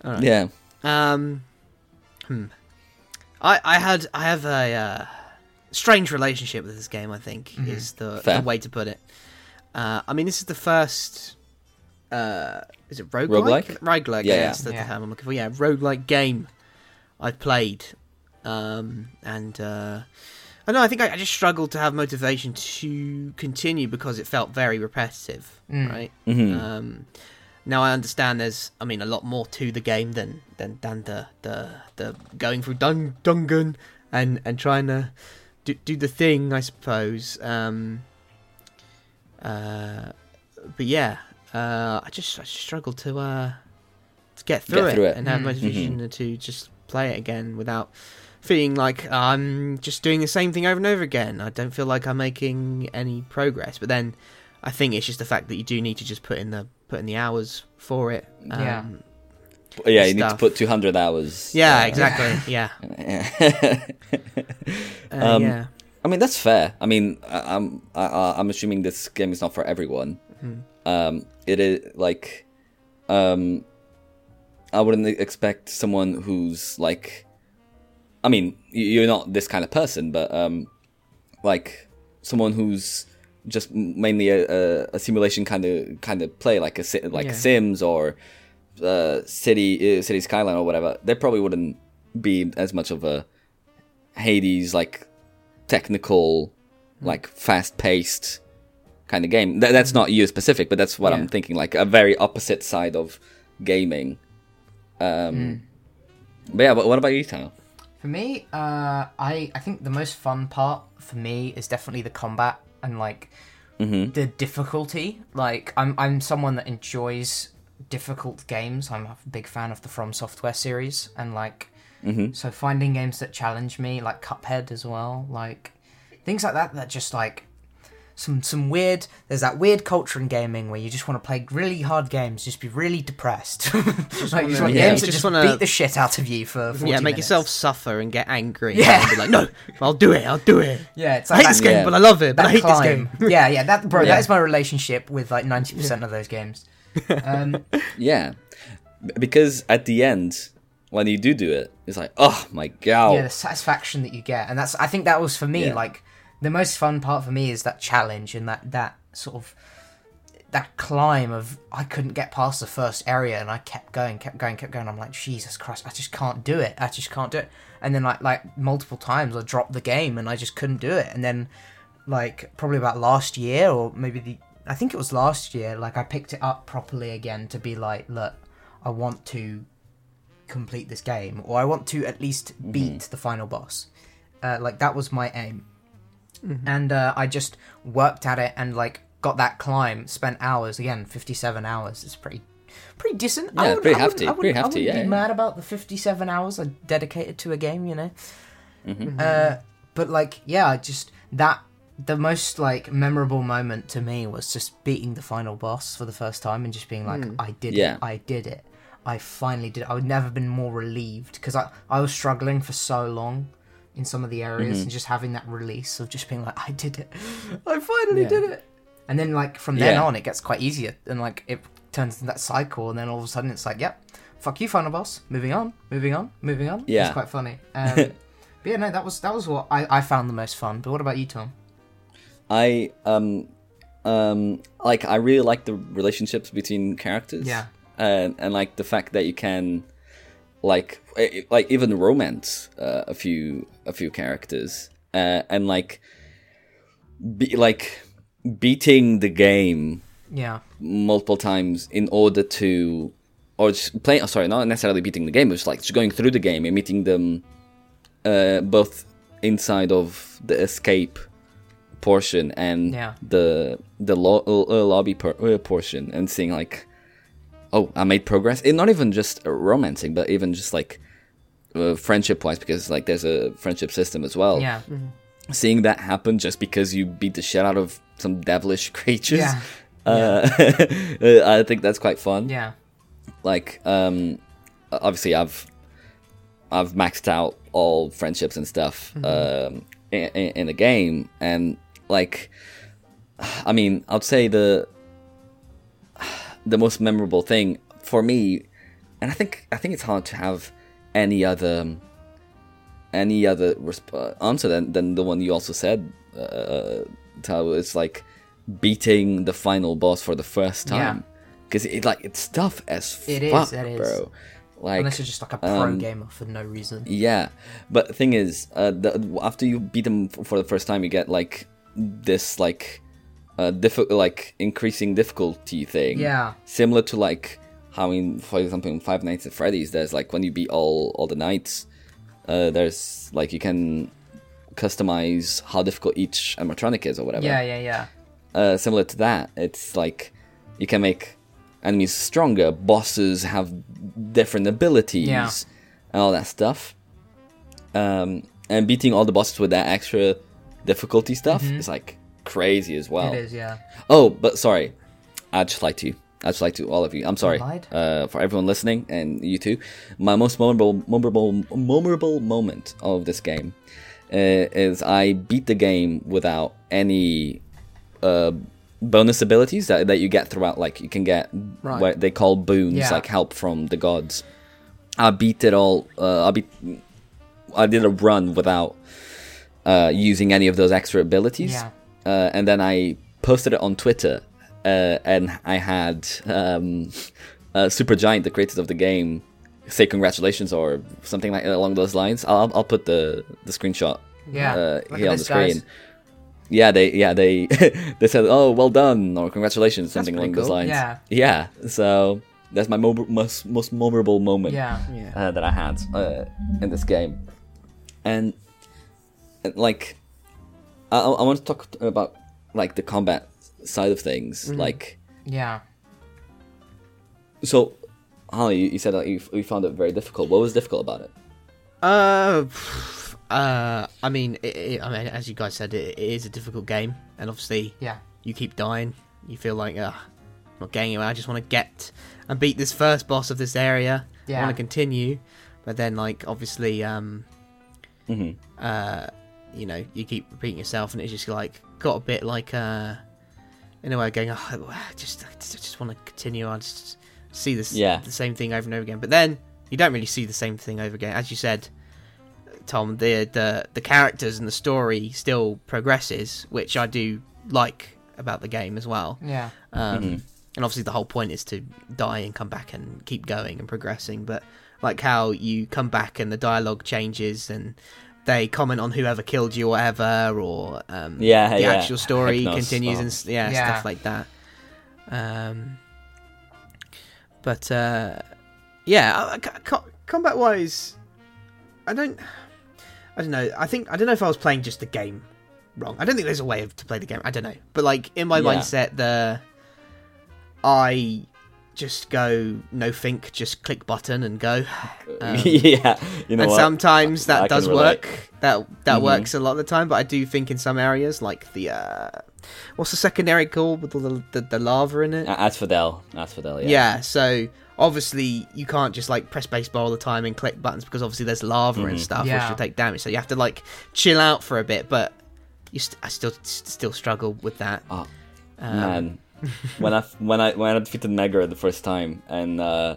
Alright. Yeah. Um, hmm. I I had I have a uh, strange relationship with this game. I think is the, the way to put it. Uh, I mean, this is the first. Uh, is it roguelike? Roguelike? Roguelike. Yeah, Yeah, yeah. the term I'm looking for. Yeah, roguelike game. I've played, um, and uh, I know I think I, I just struggled to have motivation to continue because it felt very repetitive. Mm. Right. Mhm. Um, now I understand there's, I mean, a lot more to the game than than, than the, the the going through dun- Dungan and and trying to do, do the thing, I suppose. Um, uh, but yeah, uh, I just I struggled to uh to get through, Get through it. and have Mm. motivation to just play it again without feeling like I'm just doing the same thing over and over again. I don't feel like I'm making any progress. But then I think it's just the fact that you do need to just put in the put in the hours for it. Um, Yeah. yeah, you need to put 200 hours. Yeah, uh, exactly. Yeah. Uh, Um, yeah. I mean, that's fair. I mean, I, I'm I, I- I'm assuming this game is not for everyone. Mhm. Um, it is like, um, I wouldn't expect someone who's like, I mean, you're not this kind of person, but um, like someone who's just mainly a, a, a simulation kind of kind of play, like a like Yeah. Sims or uh, City uh, City Skyline or whatever. They probably wouldn't be as much of a Hades like technical, like fast paced kind of game. Th- that's not you specific, but that's what I'm thinking. Like a very opposite side of gaming. Um, But yeah, but what about you, Tyler? For me, uh, I I think the most fun part for me is definitely the combat and like Mm-hmm. the difficulty. Like I'm I'm someone that enjoys difficult games. I'm a big fan of the From Software series and like Mm-hmm. so finding games that challenge me, like Cuphead as well, like things like that that just like some some weird there's that weird culture in gaming where you just want to play really hard games, just be really depressed. like, you just want Yeah. games that just just, wanna- beat the shit out of you for 40 Yeah, make minutes. yourself suffer and get angry. Yeah. And be like, no, I'll do it. I'll do it. Yeah, it's I hate that, this game, yeah. but I love it. But that I hate this game. yeah, yeah, that bro, Yeah. that is my relationship with like ninety percent of those games. Um, Yeah, because at the end, when you do do it, it's like, oh my god. yeah, the satisfaction that you get, and that's I think that was for me Yeah. like the most fun part for me is that challenge and that that sort of that climb of I couldn't get past the first area and I kept going, kept going, kept going. I'm like Jesus Christ, I just can't do it. I just can't do it. And then like like multiple times I dropped the game and I just couldn't do it. And then like probably about last year or maybe the I think it was last year. Like I picked it up properly again to be like, look, I want to complete this game or I want to at least beat the final boss. Uh, like that was my aim and uh, I just worked at it and like got that climb. Spent hours again, fifty-seven hours. It's pretty, pretty decent. Yeah, wouldn't- pretty wouldn't- hefty, I wouldn't- pretty I hefty, wouldn't yeah, be yeah. mad about the fifty-seven hours I dedicated to a game. You know. Mm-hmm. Uh, but like, yeah, I just that the most like memorable moment to me was just beating the final boss for the first time and just being like, I did Yeah. it, I did it. I finally did. it. I would never been more relieved because I I was struggling for so long in some of the areas Mm-hmm. and just having that release of just being like, I did it, I finally Yeah. did it. And then like from then Yeah. on, it gets quite easier and like it turns into that cycle, and then all of a sudden it's like, yep, fuck you, final boss. Moving on, moving on, moving on. Yeah. it's quite funny. Um, but yeah, no, that was that was what I, I found the most fun. But what about you, Tom? I um um like I really like the relationships between characters. Yeah. And and like the fact that you can like eh, like even romance uh, a few a few characters uh, and like be like beating the game Yeah, multiple times in order to or just playing oh, sorry not necessarily beating the game but just like just going through the game and meeting them uh, both inside of the escape portion and Yeah. the the lo- uh, lobby per- uh, portion and seeing like oh i made progress. And not even just uh, romancing but even just like uh, friendship wise because like there's a friendship system as well. Yeah, seeing that happen just because you beat the shit out of some devilish creatures. Yeah. uh, i think that's quite fun. Yeah, like um obviously i've i've maxed out all friendships and stuff um in, in, in the game. And like i mean i'd say the the most memorable thing for me and i think i think it's hard to have any other any other resp- uh, answer than, than the one you also said uh Tao. it's like beating the final boss for the first time because it like it's tough as It is, fuck, it is. bro like unless you're just like a pro um, gamer for no reason. yeah, but the thing is, uh, the, after you beat them for the first time, you get like this like uh, diffi- like increasing difficulty thing. Yeah. similar to like how in, for example, in Five Nights at Freddy's, there's like when you beat all all the nights, uh, there's like you can customize how difficult each animatronic is or whatever Yeah, yeah, yeah. uh, similar to that. It's like you can make enemies stronger, bosses have different abilities, Yeah. and all that stuff. Um, and beating all the bosses with that extra difficulty stuff is like crazy as well. It is, yeah. Oh, but sorry, I'd just like to. I'd just like to all of you. I'm sorry uh, for everyone listening and you too. My most memorable, memorable, memorable moment of this game uh, is I beat the game without any uh, bonus abilities that, that you get throughout. Like you can get Right. what they call boons, Yeah. like help from the gods. I beat it all. Uh, I beat. I did a run without uh, using any of those extra abilities Yeah. Uh, and then I posted it on Twitter, uh, and I had um, uh, Supergiant, the creators of the game, say congratulations or something like along those lines. I'll, I'll put the the screenshot Yeah. uh, here on the this, guys. screen. Yeah, they yeah they they said oh well done or congratulations something pretty along those lines. Yeah. yeah. So that's my mo- most most memorable moment Yeah. Yeah. uh, that I had uh, in this game, and, and, like I, I want to talk about like the combat side of things. Mm-hmm. Like Yeah. so, Holly, you, you said that you, you found it very difficult. What was difficult about it? Uh, uh, I mean, it, it, I mean, as you guys said, it, it is a difficult game, and obviously, Yeah. you keep dying. You feel like, uh, I'm not getting anywhere. I just want to get and beat this first boss of this area. I Yeah. want to continue, but then, like, obviously, um, hmm uh, you know, you keep repeating yourself, and it's just like got a bit like, uh, in a way, going, oh, I just, I just, I just want to continue. I just see this, Yeah. the same thing over and over again. But then you don't really see the same thing over again, as you said, Tom. The the the characters and the story still progresses, which I do like about the game as well. Yeah. Um, Mhm. And obviously, the whole point is to die and come back and keep going and progressing. But like how you come back and the dialogue changes and they comment on whoever killed you, or whatever, or um, Yeah, the yeah. actual story Hypnos, continues and yeah, Yeah. stuff like that. Um, but uh, yeah, combat wise, I don't, I don't know. I think I don't know if I was playing just the game wrong. I don't think there's a way of, to play the game. I don't know, but like in my Yeah. mindset, the I just go no think, just click button and go. Um, yeah, you know and what? sometimes that I does work. That that Mhm. works a lot of the time, but I do think in some areas, like the uh, what's the secondary called with all the, the the lava in it? Uh, Asphodel, Asphodel, yeah. yeah. So obviously you can't just like press spacebar all the time and click buttons because obviously there's lava and Mhm. stuff Yeah. which will take damage. So you have to like chill out for a bit. But you st- I still still struggle with that. Oh, Um, man, when I when I when I defeated Mega the first time, and uh,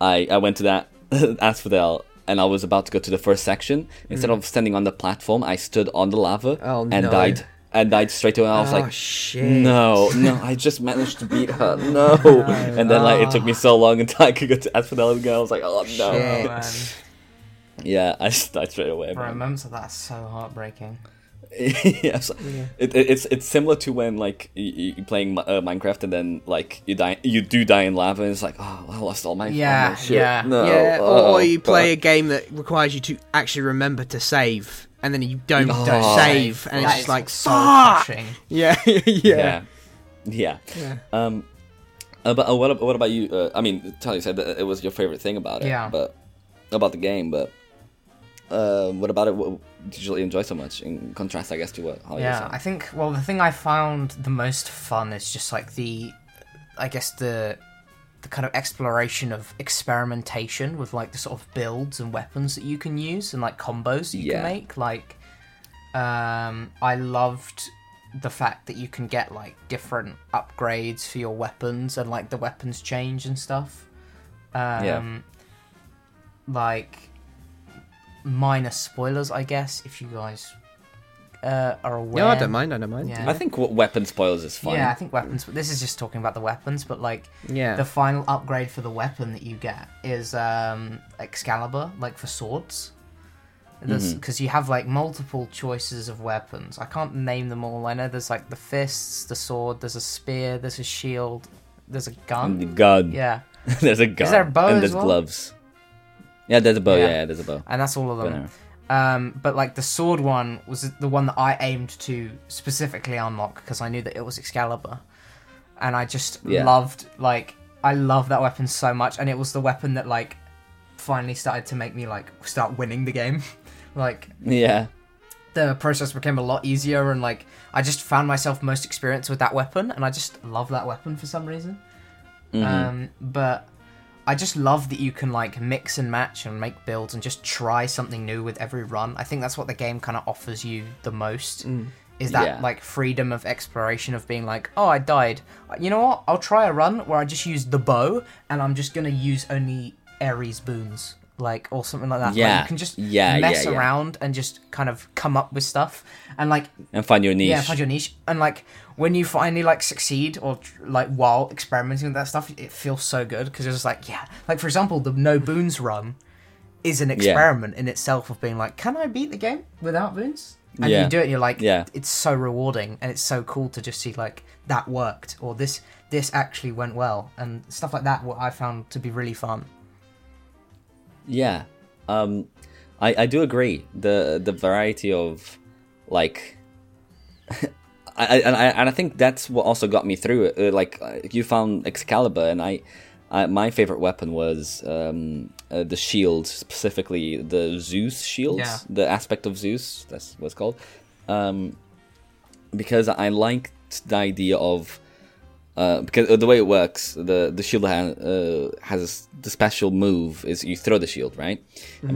I I went to that asphodel and I was about to go to the first section. Instead of standing on the platform, I stood on the lava Mm. Oh, and no. died. And died straight away. I was oh like, shit! no, no, I just managed to beat her. No. And then like it took me so long until I could go to Asphodel again. I was like, oh no. Oh, Shit. man. Yeah, I just died straight away. Bro, man. moments of that so heartbreaking. yeah, It, it, it's it's similar to when like you, you playing uh, Minecraft and then like you die you do die in lava and it's like oh I lost all my Yeah, oh, shit. yeah. no yeah, oh, or you play a game that requires you to actually remember to save, and then you don't Oh. don't save, and it's just like soul fuck. Yeah, yeah, yeah yeah yeah. um uh, but uh, what what about you uh, I mean Tony said that it was your favorite thing about it Yeah. but about the game but uh, what about it what you enjoy so much in contrast I guess to what Yeah? I think well the thing I found the most fun is just like the I guess the the kind of exploration of experimentation with like the sort of builds and weapons that you can use and like combos that you Yeah. can make. Like um I loved the fact that you can get like different upgrades for your weapons and like the weapons change and stuff. Um Yeah. like minor spoilers I guess if you guys uh, are aware. No, I don't mind. I don't mind. Yeah. I think what weapon spoilers is fine Yeah, I think weapons. This is just talking about the weapons, but like Yeah. the final upgrade for the weapon that you get is um, Excalibur, like for swords. Because Mm-hmm. you have like multiple choices of weapons. I can't name them all. I know there's like the fists, the sword, there's a spear, there's a shield, there's a And the gun. gun Yeah, there's a gun there a bow and as there's well? gloves yeah there's a bow Yeah. yeah, there's a bow and that's all of them. Um, but like the sword one was the one that I aimed to specifically unlock because I knew that it was Excalibur, and I just Yeah. loved like I love that weapon so much, and it was the weapon that like finally started to make me like start winning the game. like yeah the process became a lot easier, and like I just found myself most experienced with that weapon, and I just love that weapon for some reason. Mhm. Um, but I just love that you can like mix and match and make builds and just try something new with every run. I think that's what the game kind of offers you the most. Mm. Is that Yeah. like freedom of exploration of being like, oh, I died. You know what? I'll try a run where I just use the bow and I'm just gonna use only Ares boons, like or something like that. Like, Yeah. you can just Yeah, mess yeah, yeah. around and just kind of come up with stuff and like and find your niche yeah, find your niche. And like when you finally like succeed or like while experimenting with that stuff, it feels so good because you're just like, yeah. Like for example, the no boons run is an experiment in itself of being like, can I beat the game without boons? And Yeah. you do it, and you're like, Yeah. it's so rewarding and it's so cool to just see like that worked or this this actually went well and stuff like that. What I found to be really fun. Yeah, um, I I do agree. The the variety of like, I, and I and I think that's what also got me through it. Uh, like uh, you found Excalibur, and I, I my favorite weapon was um uh, the shield, specifically the Zeus shields, Yeah. the aspect of Zeus. That's what's called. Um, because I liked the idea of uh, because the way it works, the the shield ha- uh, has the special move is you throw the shield right,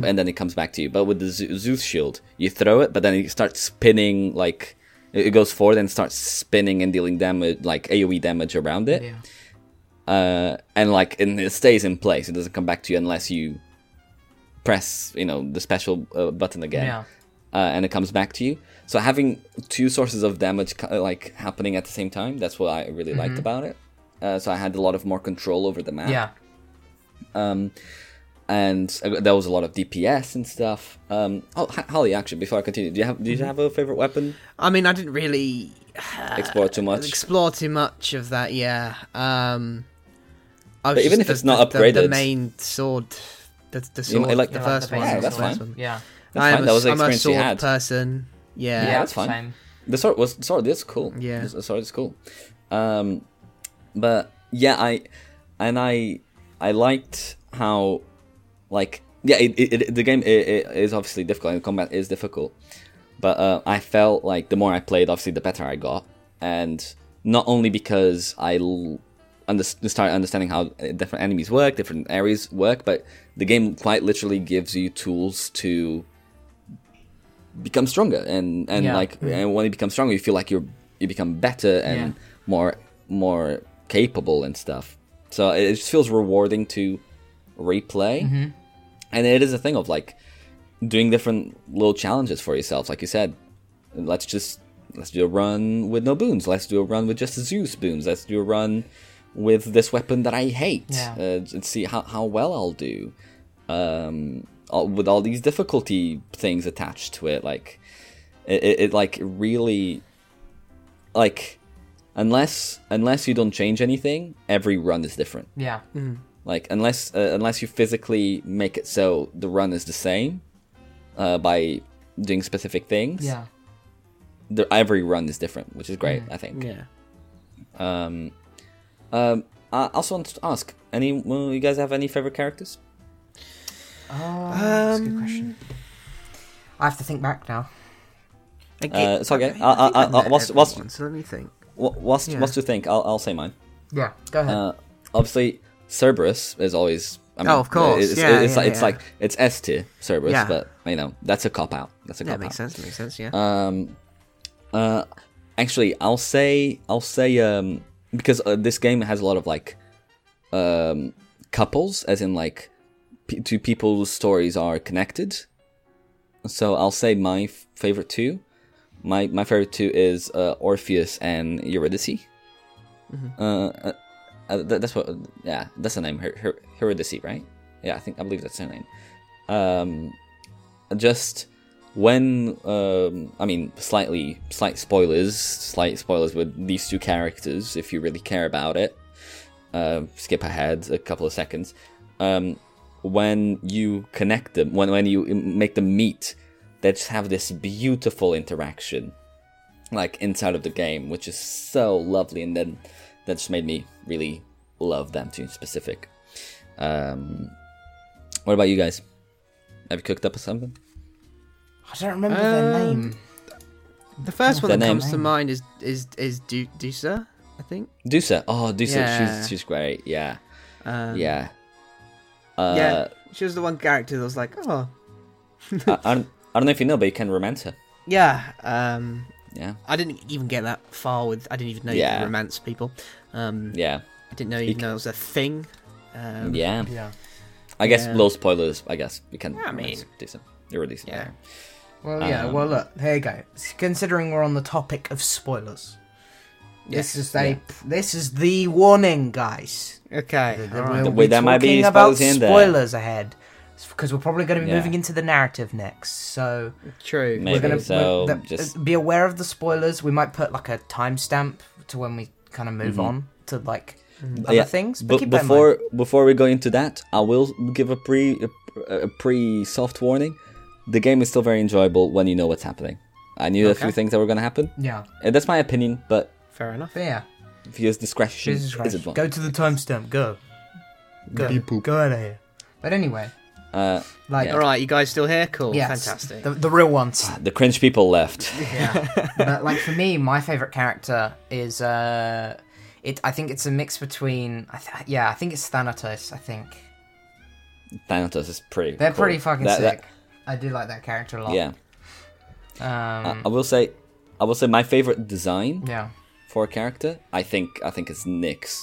and then it comes back to you. But with the Ze- Zeus shield, you throw it, but then it starts spinning like it it goes forward and starts spinning and dealing damage like AOE damage around it, Yeah. uh, and like and it stays in place. It doesn't come back to you unless you press you know the special uh, button again Yeah. Uh, and it comes back to you. So having two sources of damage like happening at the same time, that's what I really liked about it. Uh, so I had a lot of more control over the map. Yeah. Um, and uh, there was a lot of DPS and stuff. Um, oh, Holly, actually, before I continue, do you have did you have a favorite weapon? I mean, I didn't really Explore too much. explore too much of that. Yeah. Um, But even if it's not the, the, the main sword, the, the You sword, know, like- the first the one. Yeah, that's fine. Yeah. That's I'm fine. a, That was the I'm a experience you sword had. person. Yeah. Yeah, that's fine. Same. The sword was the sword is cool. Yeah. the sword is cool. Um, but yeah, I and I I liked how like yeah, it, it, it, the game i it is obviously difficult and combat is difficult. But uh, I felt like the more I played, obviously, the better I got, and not only because I l- under- started understanding how different enemies work, different areas work, but the game quite literally gives you tools to become stronger and and Yeah. like and when you become stronger you feel like you're you become better and Yeah. more more capable and stuff so it just feels rewarding to replay, and it is a thing of like doing different little challenges for yourself. Like you said, let's just let's do a run with no boons. Let's do a run with just Zeus boons. Let's do a run with this weapon that I hate. Yeah. Uh, and see how how well I'll do. Um, all, with all these difficulty things attached to it, like it, it, it like really like unless unless you don't change anything, every run is different. Yeah. Like unless uh, unless you physically make it so the run is the same uh, by doing specific things, Yeah. the, every run is different, which is great. I think. Yeah. Um, um, I also want to ask: any well, you guys have any favorite characters? Oh, that's a good Um, question. I have to think back now. Uh, it's okay. I I- I- I've I- met what's- what's- everyone, so let me think. What, what's Yeah. what's to think? I'll I'll say mine. Yeah. Go ahead. Uh, obviously, Cerberus is always. I mean, Oh, of course. It's, Yeah, it's, yeah, it's yeah. like it's S tier Cerberus, Yeah. but you know that's a cop out. That's a cop Yeah, cop makes out. sense. Makes sense. Yeah. Um, uh, actually, I'll say I'll say um because uh, this game has a lot of like um couples, as in like p- two people's stories are connected. So I'll say my f- favorite two. My my favorite two is uh, Orpheus and Eurydice. Uh, uh, uh, that, that's what. Yeah, that's the name. Her, her, Eurydice, right? Yeah, I think I believe that's her name. Um, just when um, I mean, slightly slight spoilers, slight spoilers with these two characters. If you really care about it, uh, skip ahead a couple of seconds. Um, when you connect them, when when you make them meet, they just have this beautiful interaction, like inside of the game, which is so lovely, and then that just made me really love them two in specific. Um, what about you guys? Have you cooked up something? I don't remember their Um, name. The first one Their that name. comes to mind is is is Du- Dusa, I think. Dusa. Oh, Dusa. Yeah. She's she's great. Yeah. Um, Yeah. Uh, yeah. She was the one character that was like, oh, I, I, don't, I don't know if you know, but you can romance her. yeah. Um, Yeah. I didn't even get that far with. I didn't even know you could romance people. Um, Yeah. I didn't know You even know it was a thing. Um, yeah. Yeah. I guess Yeah. little spoilers. I guess we can. Yeah, I romance mean- decent. You're decent. Yeah. Well, yeah. Um, well, look. Here you go. Considering we're on the topic of spoilers, this Yes, is a this is the warning, guys. Okay. That all we'll right. The be way there might be talking about spoilers in there. spoilers ahead, because we're probably going to be Yeah. moving into the narrative next. So True. Maybe. we're going to so the- just- be aware of the spoilers. We might put like a timestamp to when we kind of move Mhm. on to like other Uh, Yeah, things. But But keep that in before mind. before we go into that, I will give a pre a, a pre soft warning. The game is still very enjoyable when you know what's happening. I knew a few things that were going to happen. yeah, And that's my opinion, but Fair enough. but yeah. viewers' discretion Jesus is Christ. advised. Go to the timestamp. Go. Go. Go out of here. But anyway, Uh, like Yeah. All right, you guys still here? Cool. yes, Fantastic. The, the real ones. the cringe people left. yeah. but like for me, my favorite character is uh, it. I think it's a mix between. I th- yeah, I think it's Thanatos. I think Thanatos is pretty. they're cool. pretty fucking That- that- sick. I do like that character a lot. yeah, Um. I, I will say, I will say my favorite design yeah. For a character. I think I think it's Nyx.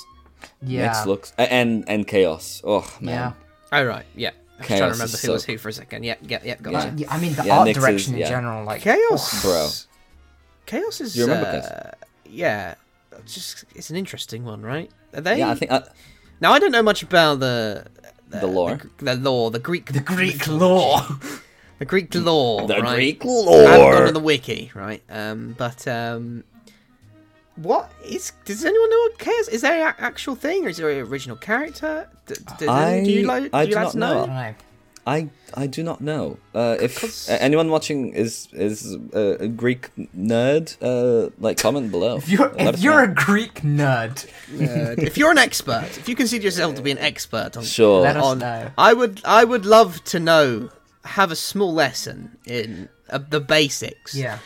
Yeah. Nyx looks and and Chaos. Oh man. yeah. Oh right, yeah. I was trying to remember who so was who for a second. Yeah, yeah, yeah. Got Yeah. Yeah, I mean the Yeah, art Nyx is- direction in yeah. general, like Chaos, Bro. Chaos is. Do you remember uh, Yeah, it's just it's an interesting one, right? Are they? Yeah, I think. I, Now I don't know much about the The lore? the, the lore, the Greek, the Greek lore. the Greek lore, the right? Greek I haven't gone to the wiki, right? Um, but um, what is? Does anyone know what Chaos? Is there an actual thing, or is there an original character? D- does any- do you I- like? I do you do lads not know? know. I I do not know. Uh, if Because- uh, anyone watching is is a Greek nerd, uh, like comment below. If you're if you're a Greek nerd, Uh, if you're an expert, if you consider yourself to be an expert on sure. let us on, know. I would I would love to know have a small lesson in uh, the basics. Yeah.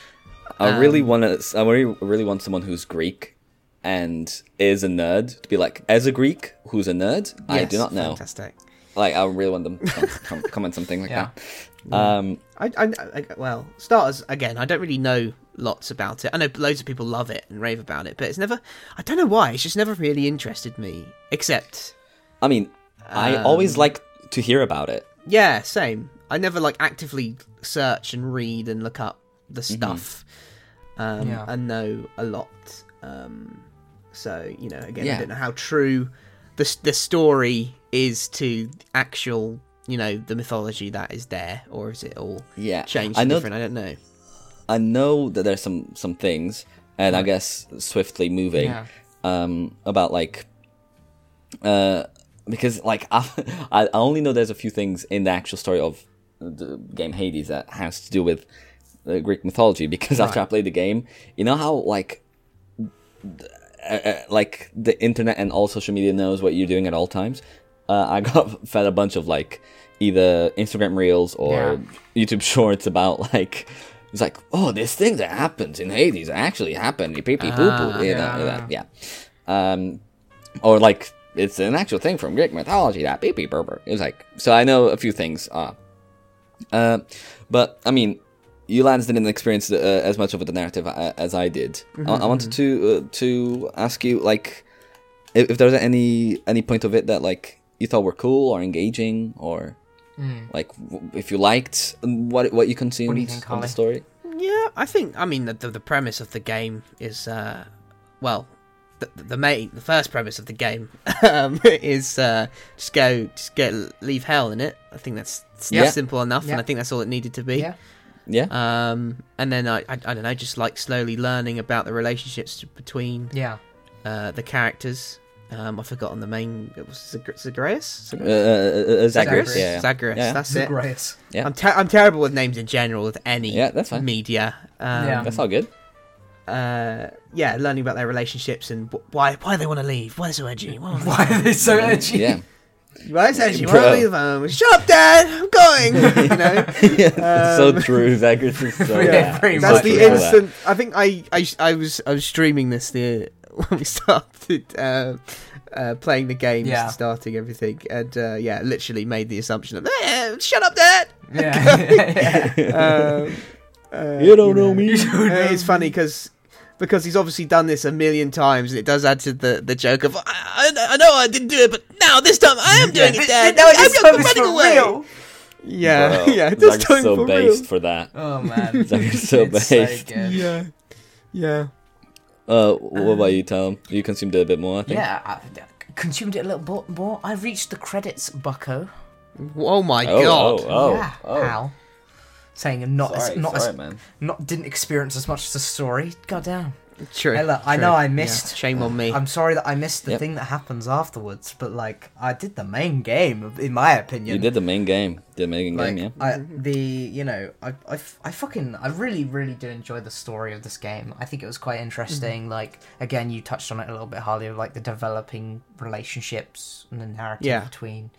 I really um, want to. I really really want someone who's Greek and is a nerd to be like as a Greek who's a nerd. I do not know. Fantastic. Like I really want them to com- com- comment something like Yeah. that. Um, I, I, I well, starters again. I don't really know lots about it. I know loads of people love it and rave about it, but it's never. I don't know why. It's just never really interested me. Except I mean, I Um, always like to hear about it. Yeah, same. I never like actively search and read and look up the Mm-hmm. Um, Yeah. and know a lot. Um, so you know, again, I don't know how true the the story is to actual, you know, the mythology that is there, or is it all Yeah, changed I know. different? I don't know. I know that there's some some things, and I guess swiftly moving Yeah. um, about like, uh, because like I, I only know there's a few things in the actual story of the game Hades that has to do with the Greek mythology. Because after I played the game, you know how like. Uh, uh, like the internet and all social media knows what you're doing at all times. Uh, I got fed a bunch of like either Instagram reels or YouTube shorts about like it's like oh this thing that happens in Hades actually happened pee pee poo Ah, poo you know that, yeah um or like it's an actual thing from Greek mythology that pee pee burr burr. It was like so I know a few things uh uh but I mean you lads didn't experience uh, as much of the narrative uh, as I did. I, I wanted to uh, to ask you like if, if there's any any point of it that like you thought were cool or engaging or like w- if you liked what what you consumed you think, from the story. Yeah, I think. I mean, the the, the premise of the game is, uh, well, the, the main, the first premise of the game um, is uh, just go, just get, leave hell in it. I think that's it's Yeah. simple enough, Yeah. and I think that's all it needed to be. Yeah. Yeah, Um, and then I, I, I don't know, just like slowly learning about the relationships between Yeah. uh, the characters. Um, I've forgotten the main. It was Zag- Zagreus. uh, uh, uh, Zagreus. Zagreus. Yeah, yeah. Zagreus. Yeah. That's it. Great. Yeah. I'm, ter- I'm terrible with names in general with any Yeah, that's fine. media. Um, Yeah. That's all good. uh, yeah, learning about their relationships and wh- why why they want to leave. Why they're so edgy? Why, Why are they so edgy? Yeah, why is edgy? Why Bro. don't leave home? Shut up, Dad. I'm going. you know, yeah. so Um, true. Zagreus is so Yeah, yeah, pretty that's much the true for that. instant. I think I, I I was I was streaming this the when we started uh, uh, playing the games Yeah. starting everything, and uh, yeah, literally made the assumption of eh, shut up, Dad. Yeah. yeah. Um, uh, You don't know me. Uh, it's funny because because he's obviously done this a million times, and it does add to the, the joke of I, I, I know I didn't do it, but now this time I am doing it, Dad. No, I'm this not time it's running away. real. Yeah, Bro, yeah, this Zagreus time so for based real. for that. Oh man. Zagreus so It's based. So good. Yeah, yeah. Uh, what about you, Tom? You consumed it a bit more, I think. Yeah, I consumed it a little bit more. I reached the credits, Bucko. Oh my Oh, god. oh, oh, yeah, oh. Hal. Saying not Sorry, as, not sorry, as, man. not didn't experience as much as the story. God damn. True. Hey, look, I know I Yeah, missed- Shame on me. I'm sorry that I missed the Yep. thing that happens afterwards, but like I did the main game, in my opinion. You did the main game. The main like game, yeah. I, the you know I, I, I fucking I really really did enjoy the story of this game. I think it was quite interesting. Like again, you touched on it a little bit, Harley, like the developing relationships and the narrative Yeah. between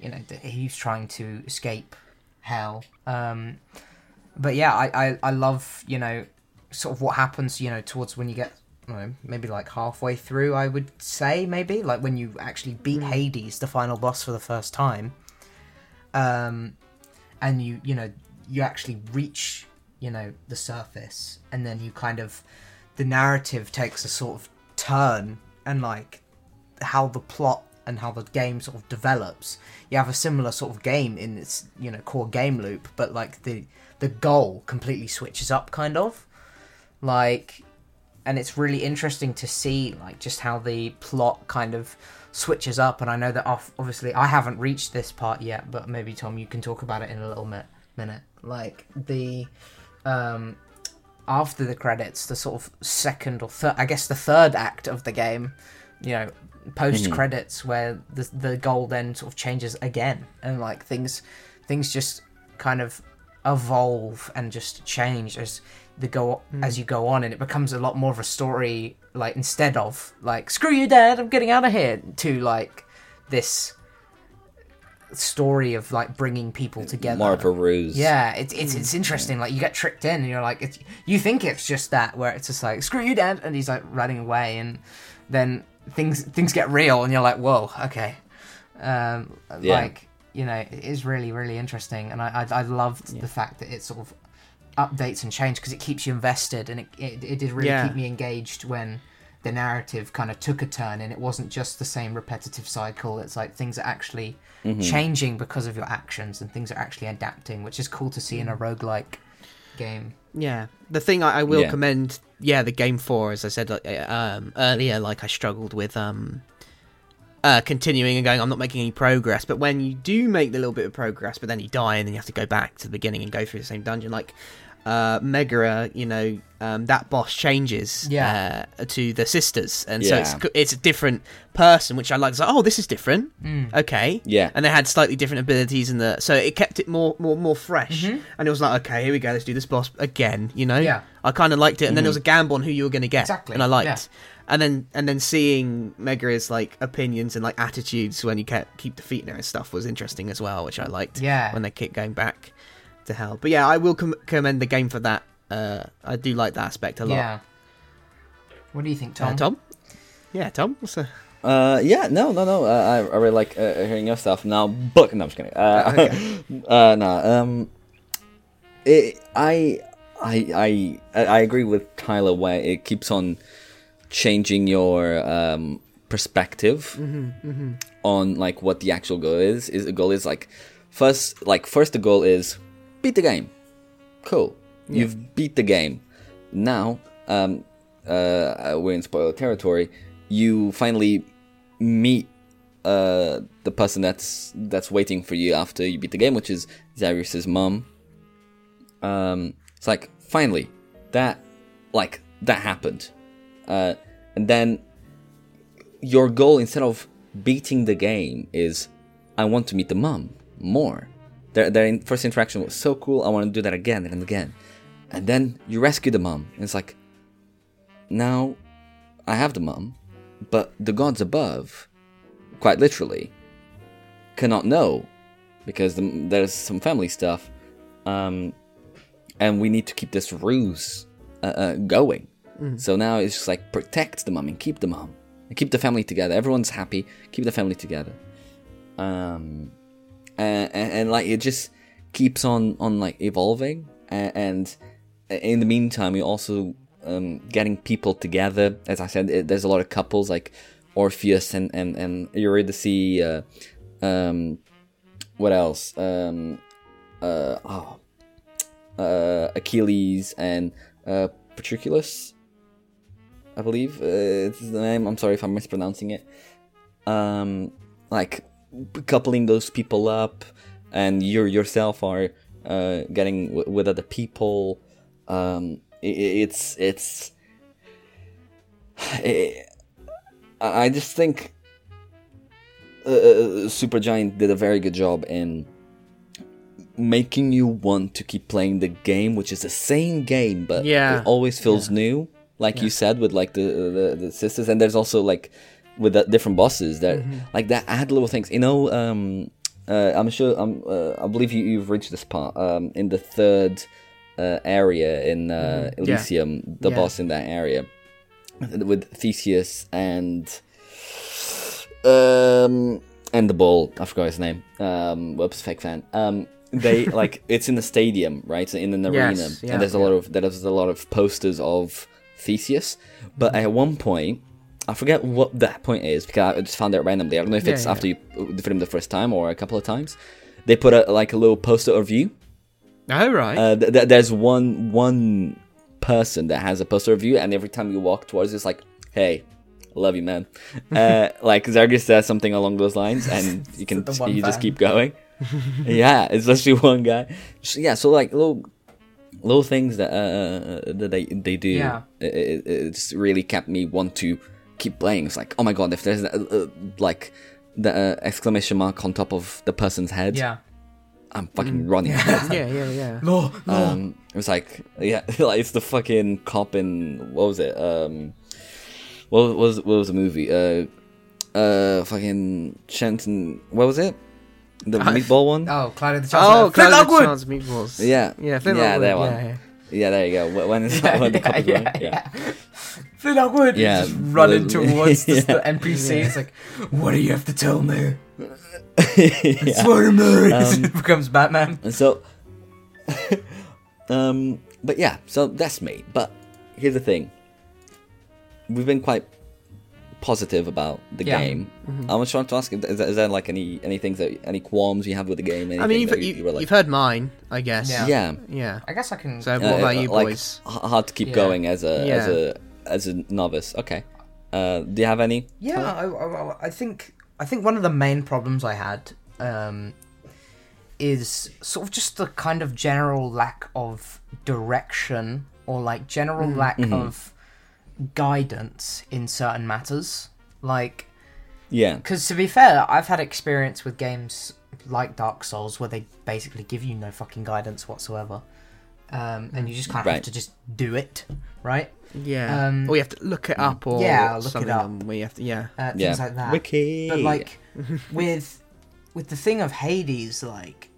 you know the, he's trying to escape hell. Um, but yeah, I, I I love you know sort of what happens you know towards when you get. I don't know, maybe like halfway through, I would say maybe like when you actually beat Hades, the final boss for the first time um, and you you know you actually reach you know the surface and then you kind of the narrative takes a sort of turn and like how the plot and how the game sort of develops you have a similar sort of game in its you know core game loop but like the the goal completely switches up kind of like and it's really interesting to see like just how the plot kind of switches up. And i know that off obviously i haven't reached this part yet but maybe tom you can talk about it in a little mi- minute. Like the um after the credits the sort of second or third i guess the third act of the game you know post credits where the the goal then sort of changes again. And like things things just kind of evolve and just change. As the go as you go on and it becomes a lot more of a story like instead of like screw you dad i'm getting out of here to like this story of like bringing people together More of a ruse. yeah, it's it's it's interesting. Like you get tricked in, and you're like, it's, you think it's just that, where it's just like screw you, dad, and he's like running away, and then things things get real, and you're like, whoa, okay, um, Yeah. like you know, it is really really interesting, and I I, I loved the fact that it sort of updates and change because it keeps you invested, and it, it it did really Yeah. keep me engaged when the narrative kind of took a turn and it wasn't just the same repetitive cycle. It's like things are actually Mm-hmm. changing because of your actions and things are actually adapting, which is cool to see in a roguelike game. Yeah, the thing I, I will Yeah. commend, yeah, the game for, as I said uh, um, earlier, like I struggled with um, uh, continuing and going. I'm not making any progress, but when you do make the little bit of progress, but then you die and then you have to go back to the beginning and go through the same dungeon, like uh, Megaera, you know, um, that boss changes Yeah. uh, to the sisters, and so it's it's a different person, which I like. It's like, oh, this is different. Mm. Okay, Yeah. and they had slightly different abilities in the so it kept it more more more fresh Mhm. and it was like okay here we go let's do this boss again you know Yeah. i kind of liked it and then there was a gamble on who you were going to get Exactly, and i liked yeah. and then and then seeing megaera's like opinions and like attitudes when you kept keep defeating her and stuff was interesting as well which i liked Yeah. when they kept going back to hell but yeah i will com- commend the game for that uh i do like that aspect a lot Yeah. What do you think, Uh, Tom? tom yeah tom what's the Uh, yeah, no, no, no. Uh, I, I really like uh, hearing your stuff. Now, book. No, I'm just kidding. Uh, Okay. uh, no. Um, it, I, I, I, I agree with Tyler where it keeps on changing your um perspective on like what the actual goal is. Is the goal is like first, like first the goal is beat the game. Cool. You've beat the game. Now, um, uh, we're in spoiler territory. You finally meet uh, the person that's that's waiting for you after you beat the game, which is Zagreus's mom. Um, it's like finally that like that happened, uh, and then your goal instead of beating the game is I want to meet the mom more. Their their in- first interaction was so cool. I want to do that again and again, and then you rescue the mom. And it's like now I have the mom, but the gods above, quite literally, cannot know because the, there's some family stuff, um, and we need to keep this ruse uh, uh, going. So now it's just like protect the mom and keep the mom and keep the family together. Everyone's happy. Keep the family together. Um, and, and, like it just keeps on on like evolving. And, in the meantime you're also um, getting people together. As i said it, there's a lot of couples like orpheus and and and eurydice uh, um what else? Um uh oh uh achilles and uh i believe uh, it's the name. I'm sorry if i'm mispronouncing it. Um like coupling those people up and you yourself are uh, getting w- with other people um, it's it's i I I just think uh, uh, Supergiant did a very good job in making you want to keep playing the game, which is the same game, but Yeah. it always feels new. Like you said, with like the, the the sisters, and there's also like with the different bosses that like that add little things. You know, um, uh, I'm sure I'm uh, I believe you, you've reached this part um, in the third uh, area in uh, Yeah. Elysium, the Yeah. boss in that area with Theseus and um and the ball. I forgot his name. Um, whoops, fake fan. Um, they like it's in the stadium, right? So in an arena, Yes, yeah, and there's a lot of there's a lot of posters of Theseus. But at one point, I forget what that point is because I just found it randomly. I don't know if Yeah, it's yeah. after you him the first time or a couple of times. They put a like a little poster of you. oh right Uh, th- th- there's one one person that has a poster of you, and every time you walk towards, it's like, "Hey, love you, man." uh, like Zagreus says something along those lines, and you can you just keep going. yeah, it's actually one guy. So, yeah, so like little little things that uh, that they they do. Yeah. It, it, it's really kept me want to keep playing. It's like, oh my god, if there's uh, uh, like the uh, exclamation mark on top of the person's head, Yeah. I'm fucking running. yeah yeah yeah No, Um, it was like, yeah, like it's the fucking cop in what was it? Um, what was what was the movie? Uh, uh, fucking Shenton. What was it? The meatball one. Oh, Cloud of the oh Chancellor. Flint Cloud of the Lockwood! Chance meatballs Yeah, yeah Flint yeah, Lockwood, that one. yeah, yeah. Yeah, there you go. Wh- When, is when the cop is running. Yeah, Flint Lockwood! Yeah, Just running the- towards the, the yeah. NPC. It's like, what do you have to tell me? yeah. Swear me! Um, becomes Batman. And so, um, but yeah, so that's me. But here's the thing: we've been quite positive about the Yeah. game. I was trying to ask, is there, is there like any any things that any qualms you have with the game? I mean, you've, you, you like, you've heard mine, I guess. Yeah. yeah. Yeah. I guess I can. So Uh, what about you like, boys? h- hard to keep Yeah. going as a as a as a novice. Okay. Uh, do you have any? Yeah, I, I, I think I think one of the main problems I had um, is sort of just the kind of general lack of direction or like general lack of guidance in certain matters. Like, Yeah. because to be fair, I've had experience with games like Dark Souls where they basically give you no fucking guidance whatsoever, um, and you just kind of have to just do it, right? Yeah. Um, or you have to look it up or yeah, look it up. and we have to, yeah. Uh, things Yeah. like that. Wiki. But like with with the thing of Hades, like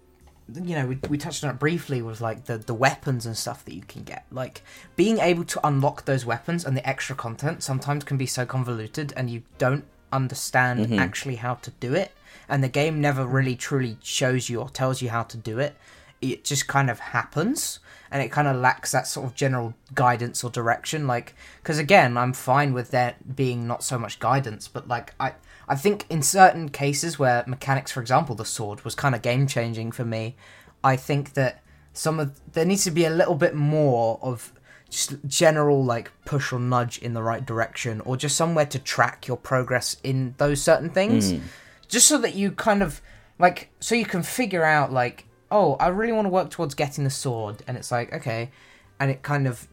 you know, we, we touched on it briefly with like the the weapons and stuff that you can get. Like being able to unlock those weapons and the extra content sometimes can be so convoluted, and you don't understand actually how to do it. And the game never really truly shows you or tells you how to do it. It just kind of happens, and it kind of lacks that sort of general guidance or direction. Like, because again, I'm fine with there being not so much guidance, but like I. I think in certain cases where mechanics, for example, the sword was kind of game changing for me, I think that some of there needs to be a little bit more of just general like push or nudge in the right direction, or just somewhere to track your progress in those certain things, hmm. just so that you kind of like so you can figure out like oh I really want to work towards getting the sword, and it's like okay, and it kind of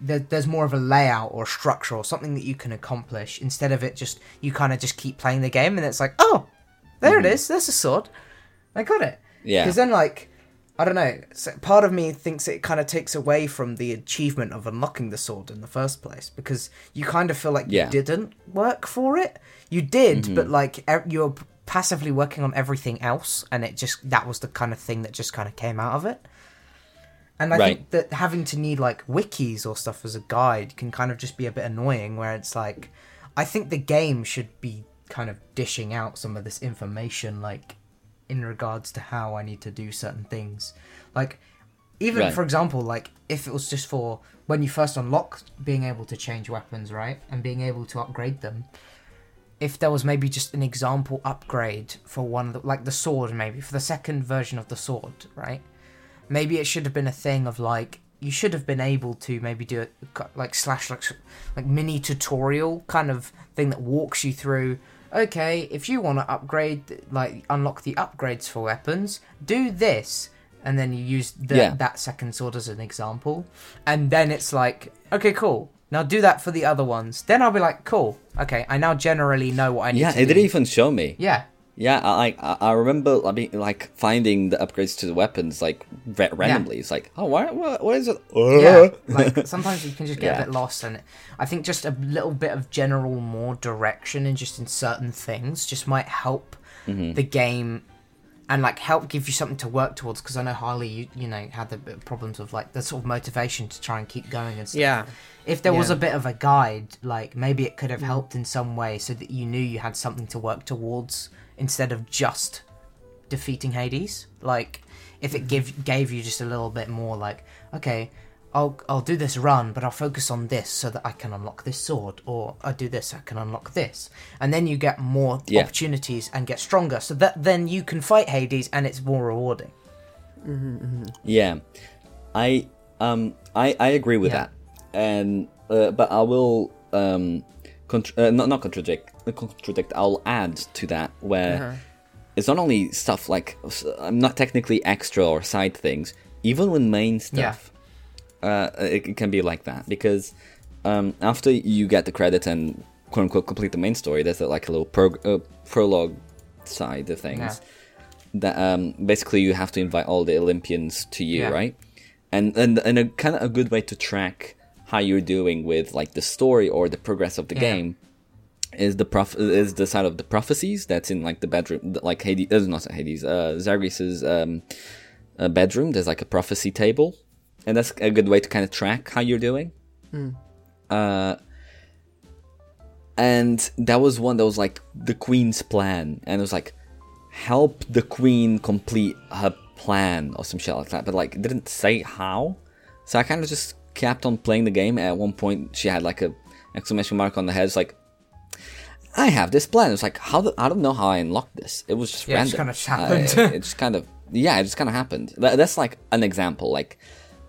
there, there's more of a layout or structure or something that you can accomplish instead of it just you kind of just keep playing the game and it's like oh there it mm-hmm. is there's a sword. I got it. Yeah. because then like i don't know so part of me thinks it kind of takes away from the achievement of unlocking the sword in the first place because you kind of feel like Yeah. you didn't work for it. You did but mm-hmm. like you're passively working on everything else and it just that was the kind of thing that just kind of came out of it and I Right. think that having to need like wikis or stuff as a guide can kind of just be a bit annoying. Where it's like, I think the game should be kind of dishing out some of this information, like in regards to how I need to do certain things. Like, even Right. for example, like if it was just for when you first unlock being able to change weapons, right, and being able to upgrade them. If there was maybe just an example upgrade for one of the, like the sword, maybe for the second version of the sword, right? maybe it should have been a thing of like you should have been able to maybe do it like slash like like mini tutorial kind of thing that walks you through okay if you want to upgrade like unlock the upgrades for weapons do this and then you use the, Yeah. that second sword as an example and then it's like okay cool now do that for the other ones then i'll be like cool okay i now generally know what i need yeah, to it do didn't even show me. yeah Yeah, I I, I remember I mean, like finding the upgrades to the weapons like ra- randomly. It's like, oh, what what, what is it? yeah like sometimes you can just get Yeah. a bit lost and i think just a little bit of general more direction and just in certain things just might help Mm-hmm. the game and like help give you something to work towards because i know harley you, you know had the problems of like the sort of motivation to try and keep going and stuff. Yeah. if there was a bit of a guide like maybe it could have helped in some way so that you knew you had something to work towards instead of just defeating hades. Like if it mm-hmm. give gave you just a little bit more like okay I'll I'll do this run, but I'll focus on this so that I can unlock this sword, or I do this, I can unlock this, and then you get more Yeah. opportunities and get stronger, so that then you can fight Hades and it's more rewarding. Yeah, I um I I agree with Yeah. that, and uh, but I will um contr- uh, not not contradict uh, contradict. I'll add to that where it's not only stuff like s- I'm not technically extra or side things. Even with main stuff, uh, it, it can be like that because um after you get the credit and quote unquote complete the main story, there's like a little prog- uh, prologue side of things Yeah. that um, basically you have to invite all the Olympians to you, Yeah. right? And and and a kind of a good way to track how you're doing with like the story or the progress of the Yeah. game is the prof is the side of the prophecies that's in like the bedroom, like Hades, uh, not Hades, uh, Zagreus's um, uh, bedroom. There's like a prophecy table, and that's a good way to kind of track how you're doing. Uh, and that was one that was like the queen's plan, and it was like help the queen complete her plan or some shit like that. But like it didn't say how, so I kind of just kept on playing the game. At one point, she had like a exclamation mark on the head. It's like I have this plan. It's like how do, I don't know how I unlocked this. It was just Yeah, it random. just kinda just Uh, happened. it just kind of yeah, it just kind of happened. That, that's like an example. Like,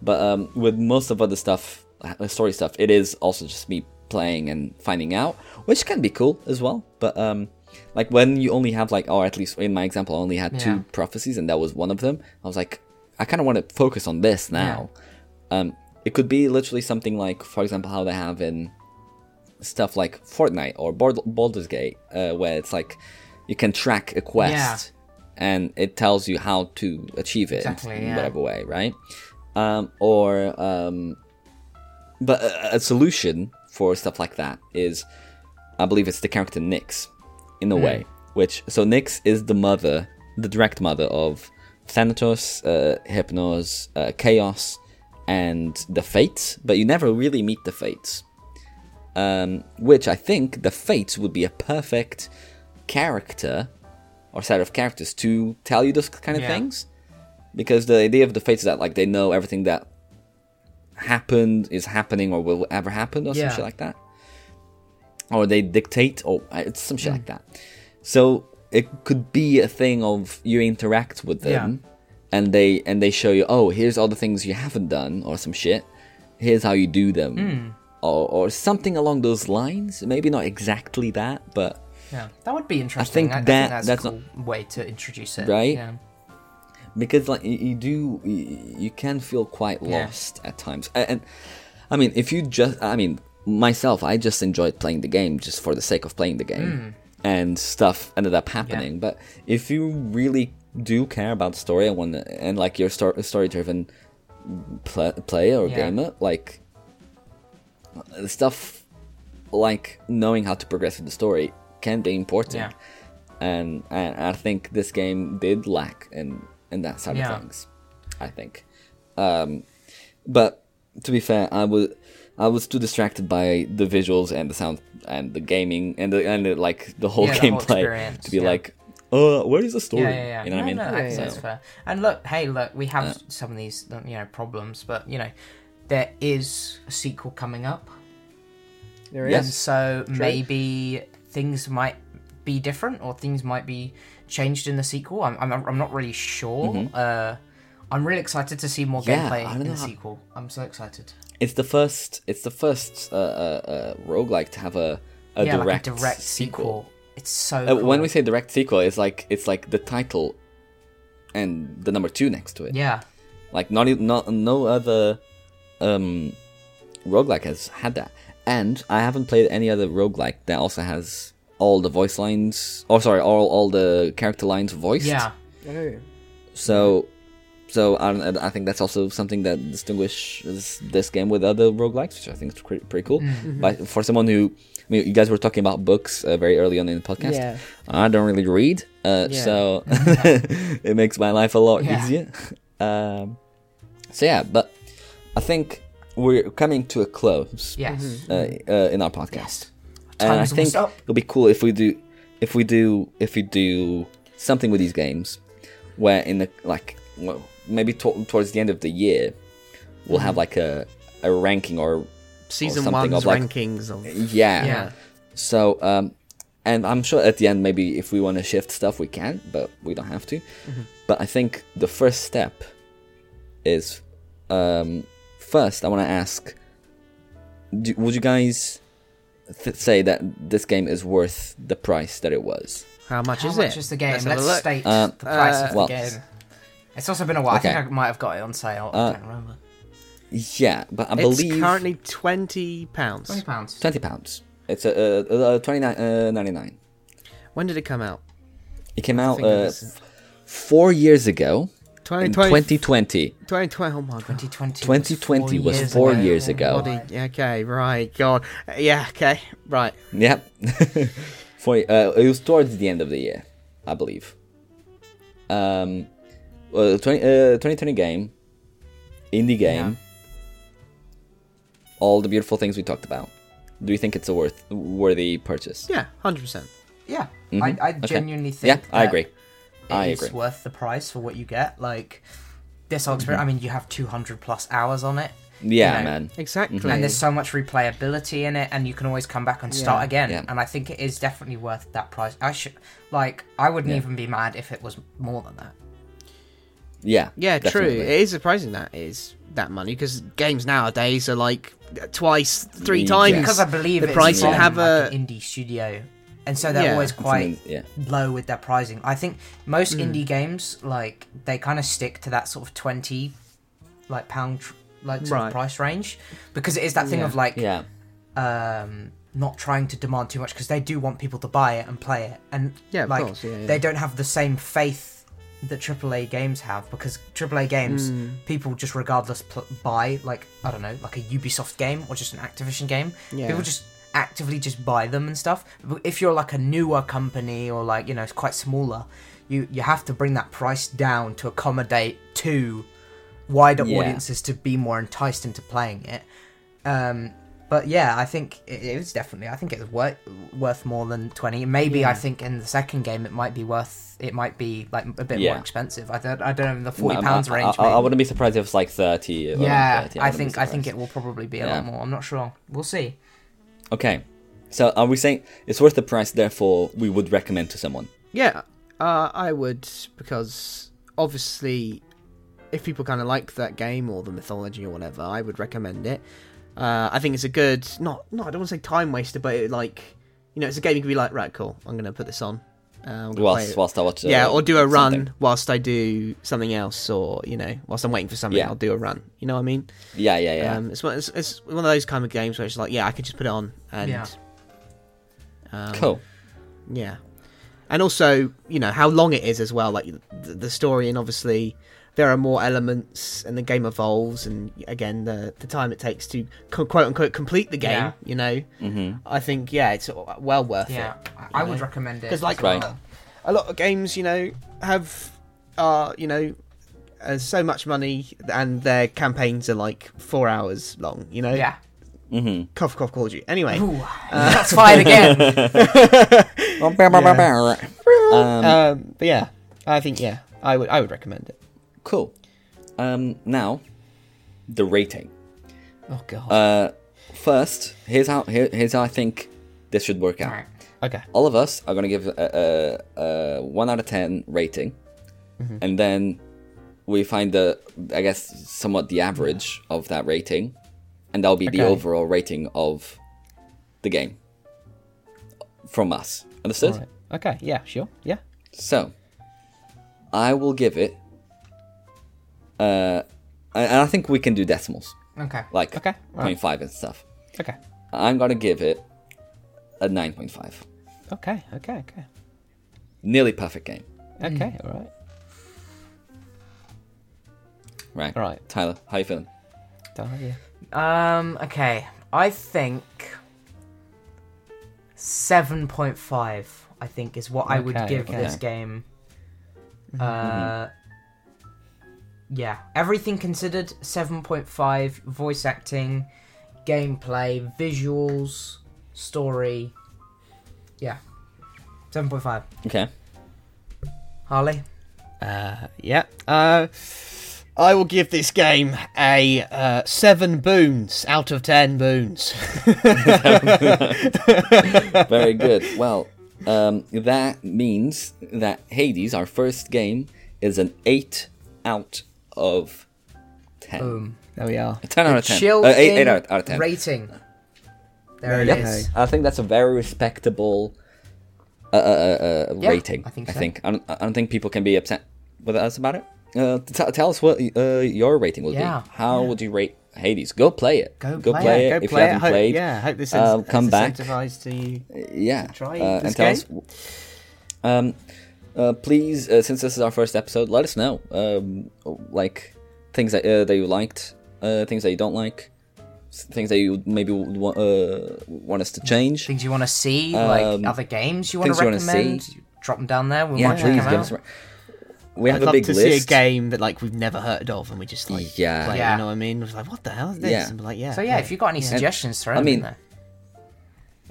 but um, with most of other stuff, uh, story stuff, it is also just me playing and finding out, which can be cool as well. But um, like when you only have like, or at least in my example, I only had Yeah. two prophecies, and that was one of them. I was like, I kind of want to focus on this now. Um, it could be literally something like, for example, how they have in stuff like Fortnite or Bald- Baldur's Gate, uh, where it's like you can track a quest and it tells you how to achieve it Exactly, in yeah. whatever way, right? Um, or, um, but a, a solution for stuff like that is, I believe it's the character Nyx, in a Hmm. way. Which so Nyx is the mother, the direct mother of Thanatos, uh, Hypnos, uh, Chaos, and the Fates, but you never really meet the Fates. Um, which I think the Fates would be a perfect character or set of characters to tell you those kind of Yeah. things. Because the idea of the Fates is that like they know everything that happened, is happening, or will ever happen, or Yeah. some shit like that. Or they dictate, or uh, it's some Mm. shit like that. So it could be a thing of you interact with them, and they and they show you, oh, here's all the things you haven't done, or some shit. Here's how you do them, Hmm. or or something along those lines. Maybe not exactly that, but Yeah, that would be interesting. think I, I that- think that's, that's a cool way to introduce it. Right? Yeah. Because like you, you do you, you can feel quite Yeah. lost at times A- and i mean if you just i mean myself i just enjoyed playing the game just for the sake of playing the game Hmm. and stuff ended up happening but if you really do care about the story and want and like you're sto- story driven pl- player or Yeah. gamer like stuff like knowing how to progress with the story can be important Yeah. and, and I think this game did lack in in that side Yeah. of things. I think, um, but to be fair, I was I was too distracted by the visuals and the sound and the gaming and the and the, like the whole Yeah, the whole gameplay to be yeah. like, uh, where is the story? Yeah, yeah, yeah. You know what I mean? No, no, that's, Yeah, that's fair. And look, hey, look, we have some of these, you know, problems, but you know, there is a sequel coming up, There and Yes. so maybe things might be different or things might be changed in the sequel. I'm, I'm, I'm not really sure. Uh, I'm really excited to see more Mm-hmm. Yeah, gameplay in the how- sequel. I'm so excited. It's the first. It's the first uh, uh, uh, roguelike to have a a yeah, direct, like a direct sequel. sequel. It's so. Uh, When we say direct sequel, it's like it's like the title and the number two next to it. yeah, Like not not no other um roguelike has had that. And I haven't played any other roguelike that also has all the voice lines Oh, sorry, all all the character lines voiced. yeah, Oh. So so I, don't- I think that's also something that distinguishes this game with other roguelikes, which I think is pretty, pretty cool. Mm-hmm. But for someone who I mean, you guys were talking about books uh, very early on in the podcast. Yeah. I don't really read, uh, Yeah. so it makes my life a lot Yeah. easier. Um, so yeah, but I think we're coming to a close yes. uh, uh, in our podcast, and I think up. it'll be cool if we do, if we do, if we do something with these games, where in the like, well, maybe to- towards the end of the year, we'll have like a a ranking or Season something one's of, like- rankings of yeah. Yeah. So, um, and I'm sure at the end, maybe if we want to shift stuff, we can, but we don't have to. Mm-hmm. But I think the first step is um, first, I want to ask do, would you guys th- say that this game is worth the price that it was? how much How is much it? is the game? Let's Let's, have a look. state Uh, the price uh, of well, the game. It's also been a while. I think. I might have got it on sale. Uh, I don't remember. Yeah, but I It's believe currently twenty pounds. Twenty pounds. twenty pounds. It's a uh, uh, twenty nine uh, ninety nine. When did it come out? It came out think it uh, was- four years ago in 2020. 2020. 2020. Oh my god. 2020. 2020 was years four ago. years Oh ago. Okay, right. God. Yeah. Okay. Right. Yep. For uh, it was towards the end of the year, I believe. Um, well, 20, uh, 2020 game, indie game, all the beautiful things we talked about. Do you think it's a worth worthy purchase? Yeah. Hundred percent. Yeah, Mhm. I, I Okay. genuinely think. Yeah, I agree. I it is agree. worth the price for what you get. Like this whole experience. I mm-hmm. mean, you have 200 plus hours on it. Yeah, you know, man. Exactly. Mm-hmm. And there's so much replayability in it, and you can always come back and start again. Yeah. And I think it is definitely worth that price. I should like I wouldn't Yeah. even be mad if it was more than that. Yeah. Yeah, true. It is surprising that is that money because games nowadays are like twice, three mm, times Because I believe the it's price from, and have like, a an indie studio, and so they're Yeah. always quite Yeah. low with their pricing. I think most Hmm. indie games like they kind of stick to that sort of twenty like pound tr- like sort Right. of price range because it is that thing Yeah. of like Yeah. um not trying to demand too much because they do want people to buy it and play it and yeah, like course, yeah, yeah. they don't have the same faith that AAA games have because AAA games Mm. people just regardless pl- buy like I don't know like a Ubisoft game or just an Activision game Yeah. people just actively just buy them and stuff but if you're like a newer company or like you know it's quite smaller you you have to bring that price down to accommodate to wider Yeah. audiences to be more enticed into playing it um but yeah i think it was definitely i think it was worth worth more than 20 maybe i think in the second game it might be worth it might be like a bit Yeah. more expensive i don't i don't know in the 40 Um, pounds I, range I, I maybe. wouldn't be surprised if it's like 30. or yeah 30. i think i think it will probably be a Yeah. lot more i'm not sure we'll see Okay. So are we saying it's worth the price, therefore we would recommend to someone? Yeah, uh, I would because obviously, if people kind of like that game or the mythology or whatever, I would recommend it. Uh, I think it's a good, not, not I don't want to say time waster, but it, like, you know, it's a game you can be like, right, cool, I'm gonna put this on. Uh, I'm gonna play Whilst, whilst I watch. Uh, yeah, or do a run something. whilst I do something else, or you know, whilst I'm waiting for something, Yeah. I'll do a run. You know what I mean? Yeah, yeah, yeah. Um, it's, one, it's it's one of those kind of games where it's like, yeah, I can just put it on and. Yeah. Um, cool. yeah, and also you know how long it is as well. Like the, the story, and obviously there are more elements, and the game evolves, and again the the time it takes to co- quote unquote complete the game. Yeah. You know, hmm I think yeah, it's well worth yeah it. i, I you would recommend it because like, Right. A lot of games, you know, have are you know. Uh, so much money, and their campaigns are like four hours long. You know, yeah hmm cough, cough, called you. Anyway, Ooh, that's fine again um, um, but yeah, I think yeah, I would I would recommend it. Cool. Um, now, the rating. Oh god. Uh, first, here's how here, here's how I think this should work out. Okay. All of us are gonna give a, a, a one out of ten rating, and then we find the I guess somewhat the average of that rating, and that'll be the overall rating of the game from us. Understood? Alright. Okay. Yeah. Sure. Yeah. So, I will give it. Uh, and I think we can do decimals, okay like Okay, alright. 0.5 and stuff. Okay. I'm gonna give it a 9.5. Okay. Okay. Okay. Nearly perfect game, Okay. All right. right? All right. Tyler, how you feeling? Done, yeah. Um. Okay. I think seven point five. I think is what I would give okay. this game. Uh. Yeah. Everything considered, seven point five. Voice acting, gameplay, visuals, story. Yeah. Seven point five. Okay. Harley. Uh. Yeah. Uh. I will give this game a uh, seven boons out of ten boons. Very good. Well, um, that means that Hades, our first game, is an 8 out of 10. Boom. there we are. A 10 out of 10. Chill Uh, 8, eight out, out of 10. rating. There it is. I think that's a very respectable uh, uh, uh, Yeah, rating. I think I think I don't, I don't think people can be upset with us about it. Uh, t- tell us what uh, your rating would Yeah, be. How would you rate Hades? Go play it. Go Go play play, it. Go if play you haven't Hope, played, yeah. Hope this has come back. to you. yeah, Try uh, this and tell game. us. Um, uh, please, uh, since this is our first episode, let us know. Um, like things that uh, that you liked, uh, things that you don't like, things that you maybe would wa- uh, want us to change. Things you want to see, like Um, other games you want things to you recommend. see. Drop them down there. We'll Yeah, watch please give us. re- We have I'd a love big to list. see a game that like we've never heard of, and we just like Yeah. play. Yeah. You know what I mean? It's like what the hell is this? Yeah. And we're like yeah. So yeah, if you've got any suggestions, throw I mean- in there.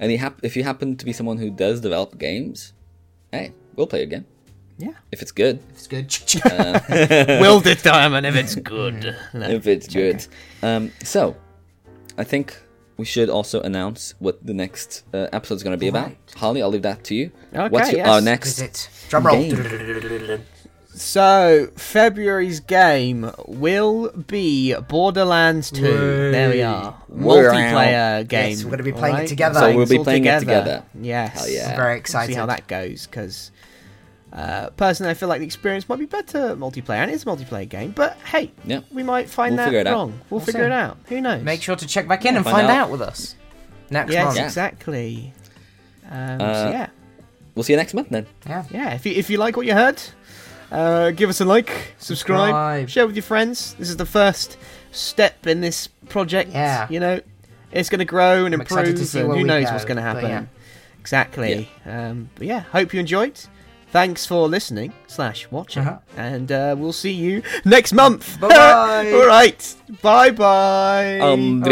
And if you happen to be someone who does develop games, hey, we'll play a game. Yeah. if it's good. If it's good. Will determine if it's good. No. if it's good. Um, so, I think we should also announce what the next uh, episode is going to be about. Right. Holly, I'll leave that to you. Okay, What's your, yes. our next is it? Drum roll. game? So, February's game will be Borderlands 2. Whey. There we are. Wow. Multiplayer game. Yes, we're gonna be playing it together. So we'll be all playing it together. Yes. Hell yeah. I'm very We'll excited. see how that goes because uh, personally, I feel like the experience might be better multiplayer, and it's a multiplayer game. But hey, Yeah. we might find We'll that figure it out. wrong. We'll, We'll figure see. it out. Who knows? Make sure to check back in and Find find out. out with us next Yes, month. Yeah. exactly. Um, Uh, so yeah, We'll see you next month then. Yeah. yeah. If you if you like what you heard, uh, give us a like, subscribe, Subscribe. share with your friends. This is the first step in this project. Yeah. you know, it's going to grow and I'm excited to improve, see and where who we knows go, what's going to happen. yeah. Exactly. Um, but yeah, hope you enjoyed. Thanks for listening slash watching, Uh-huh. and uh, we'll see you next month. Bye-bye. All right. Bye bye. Um,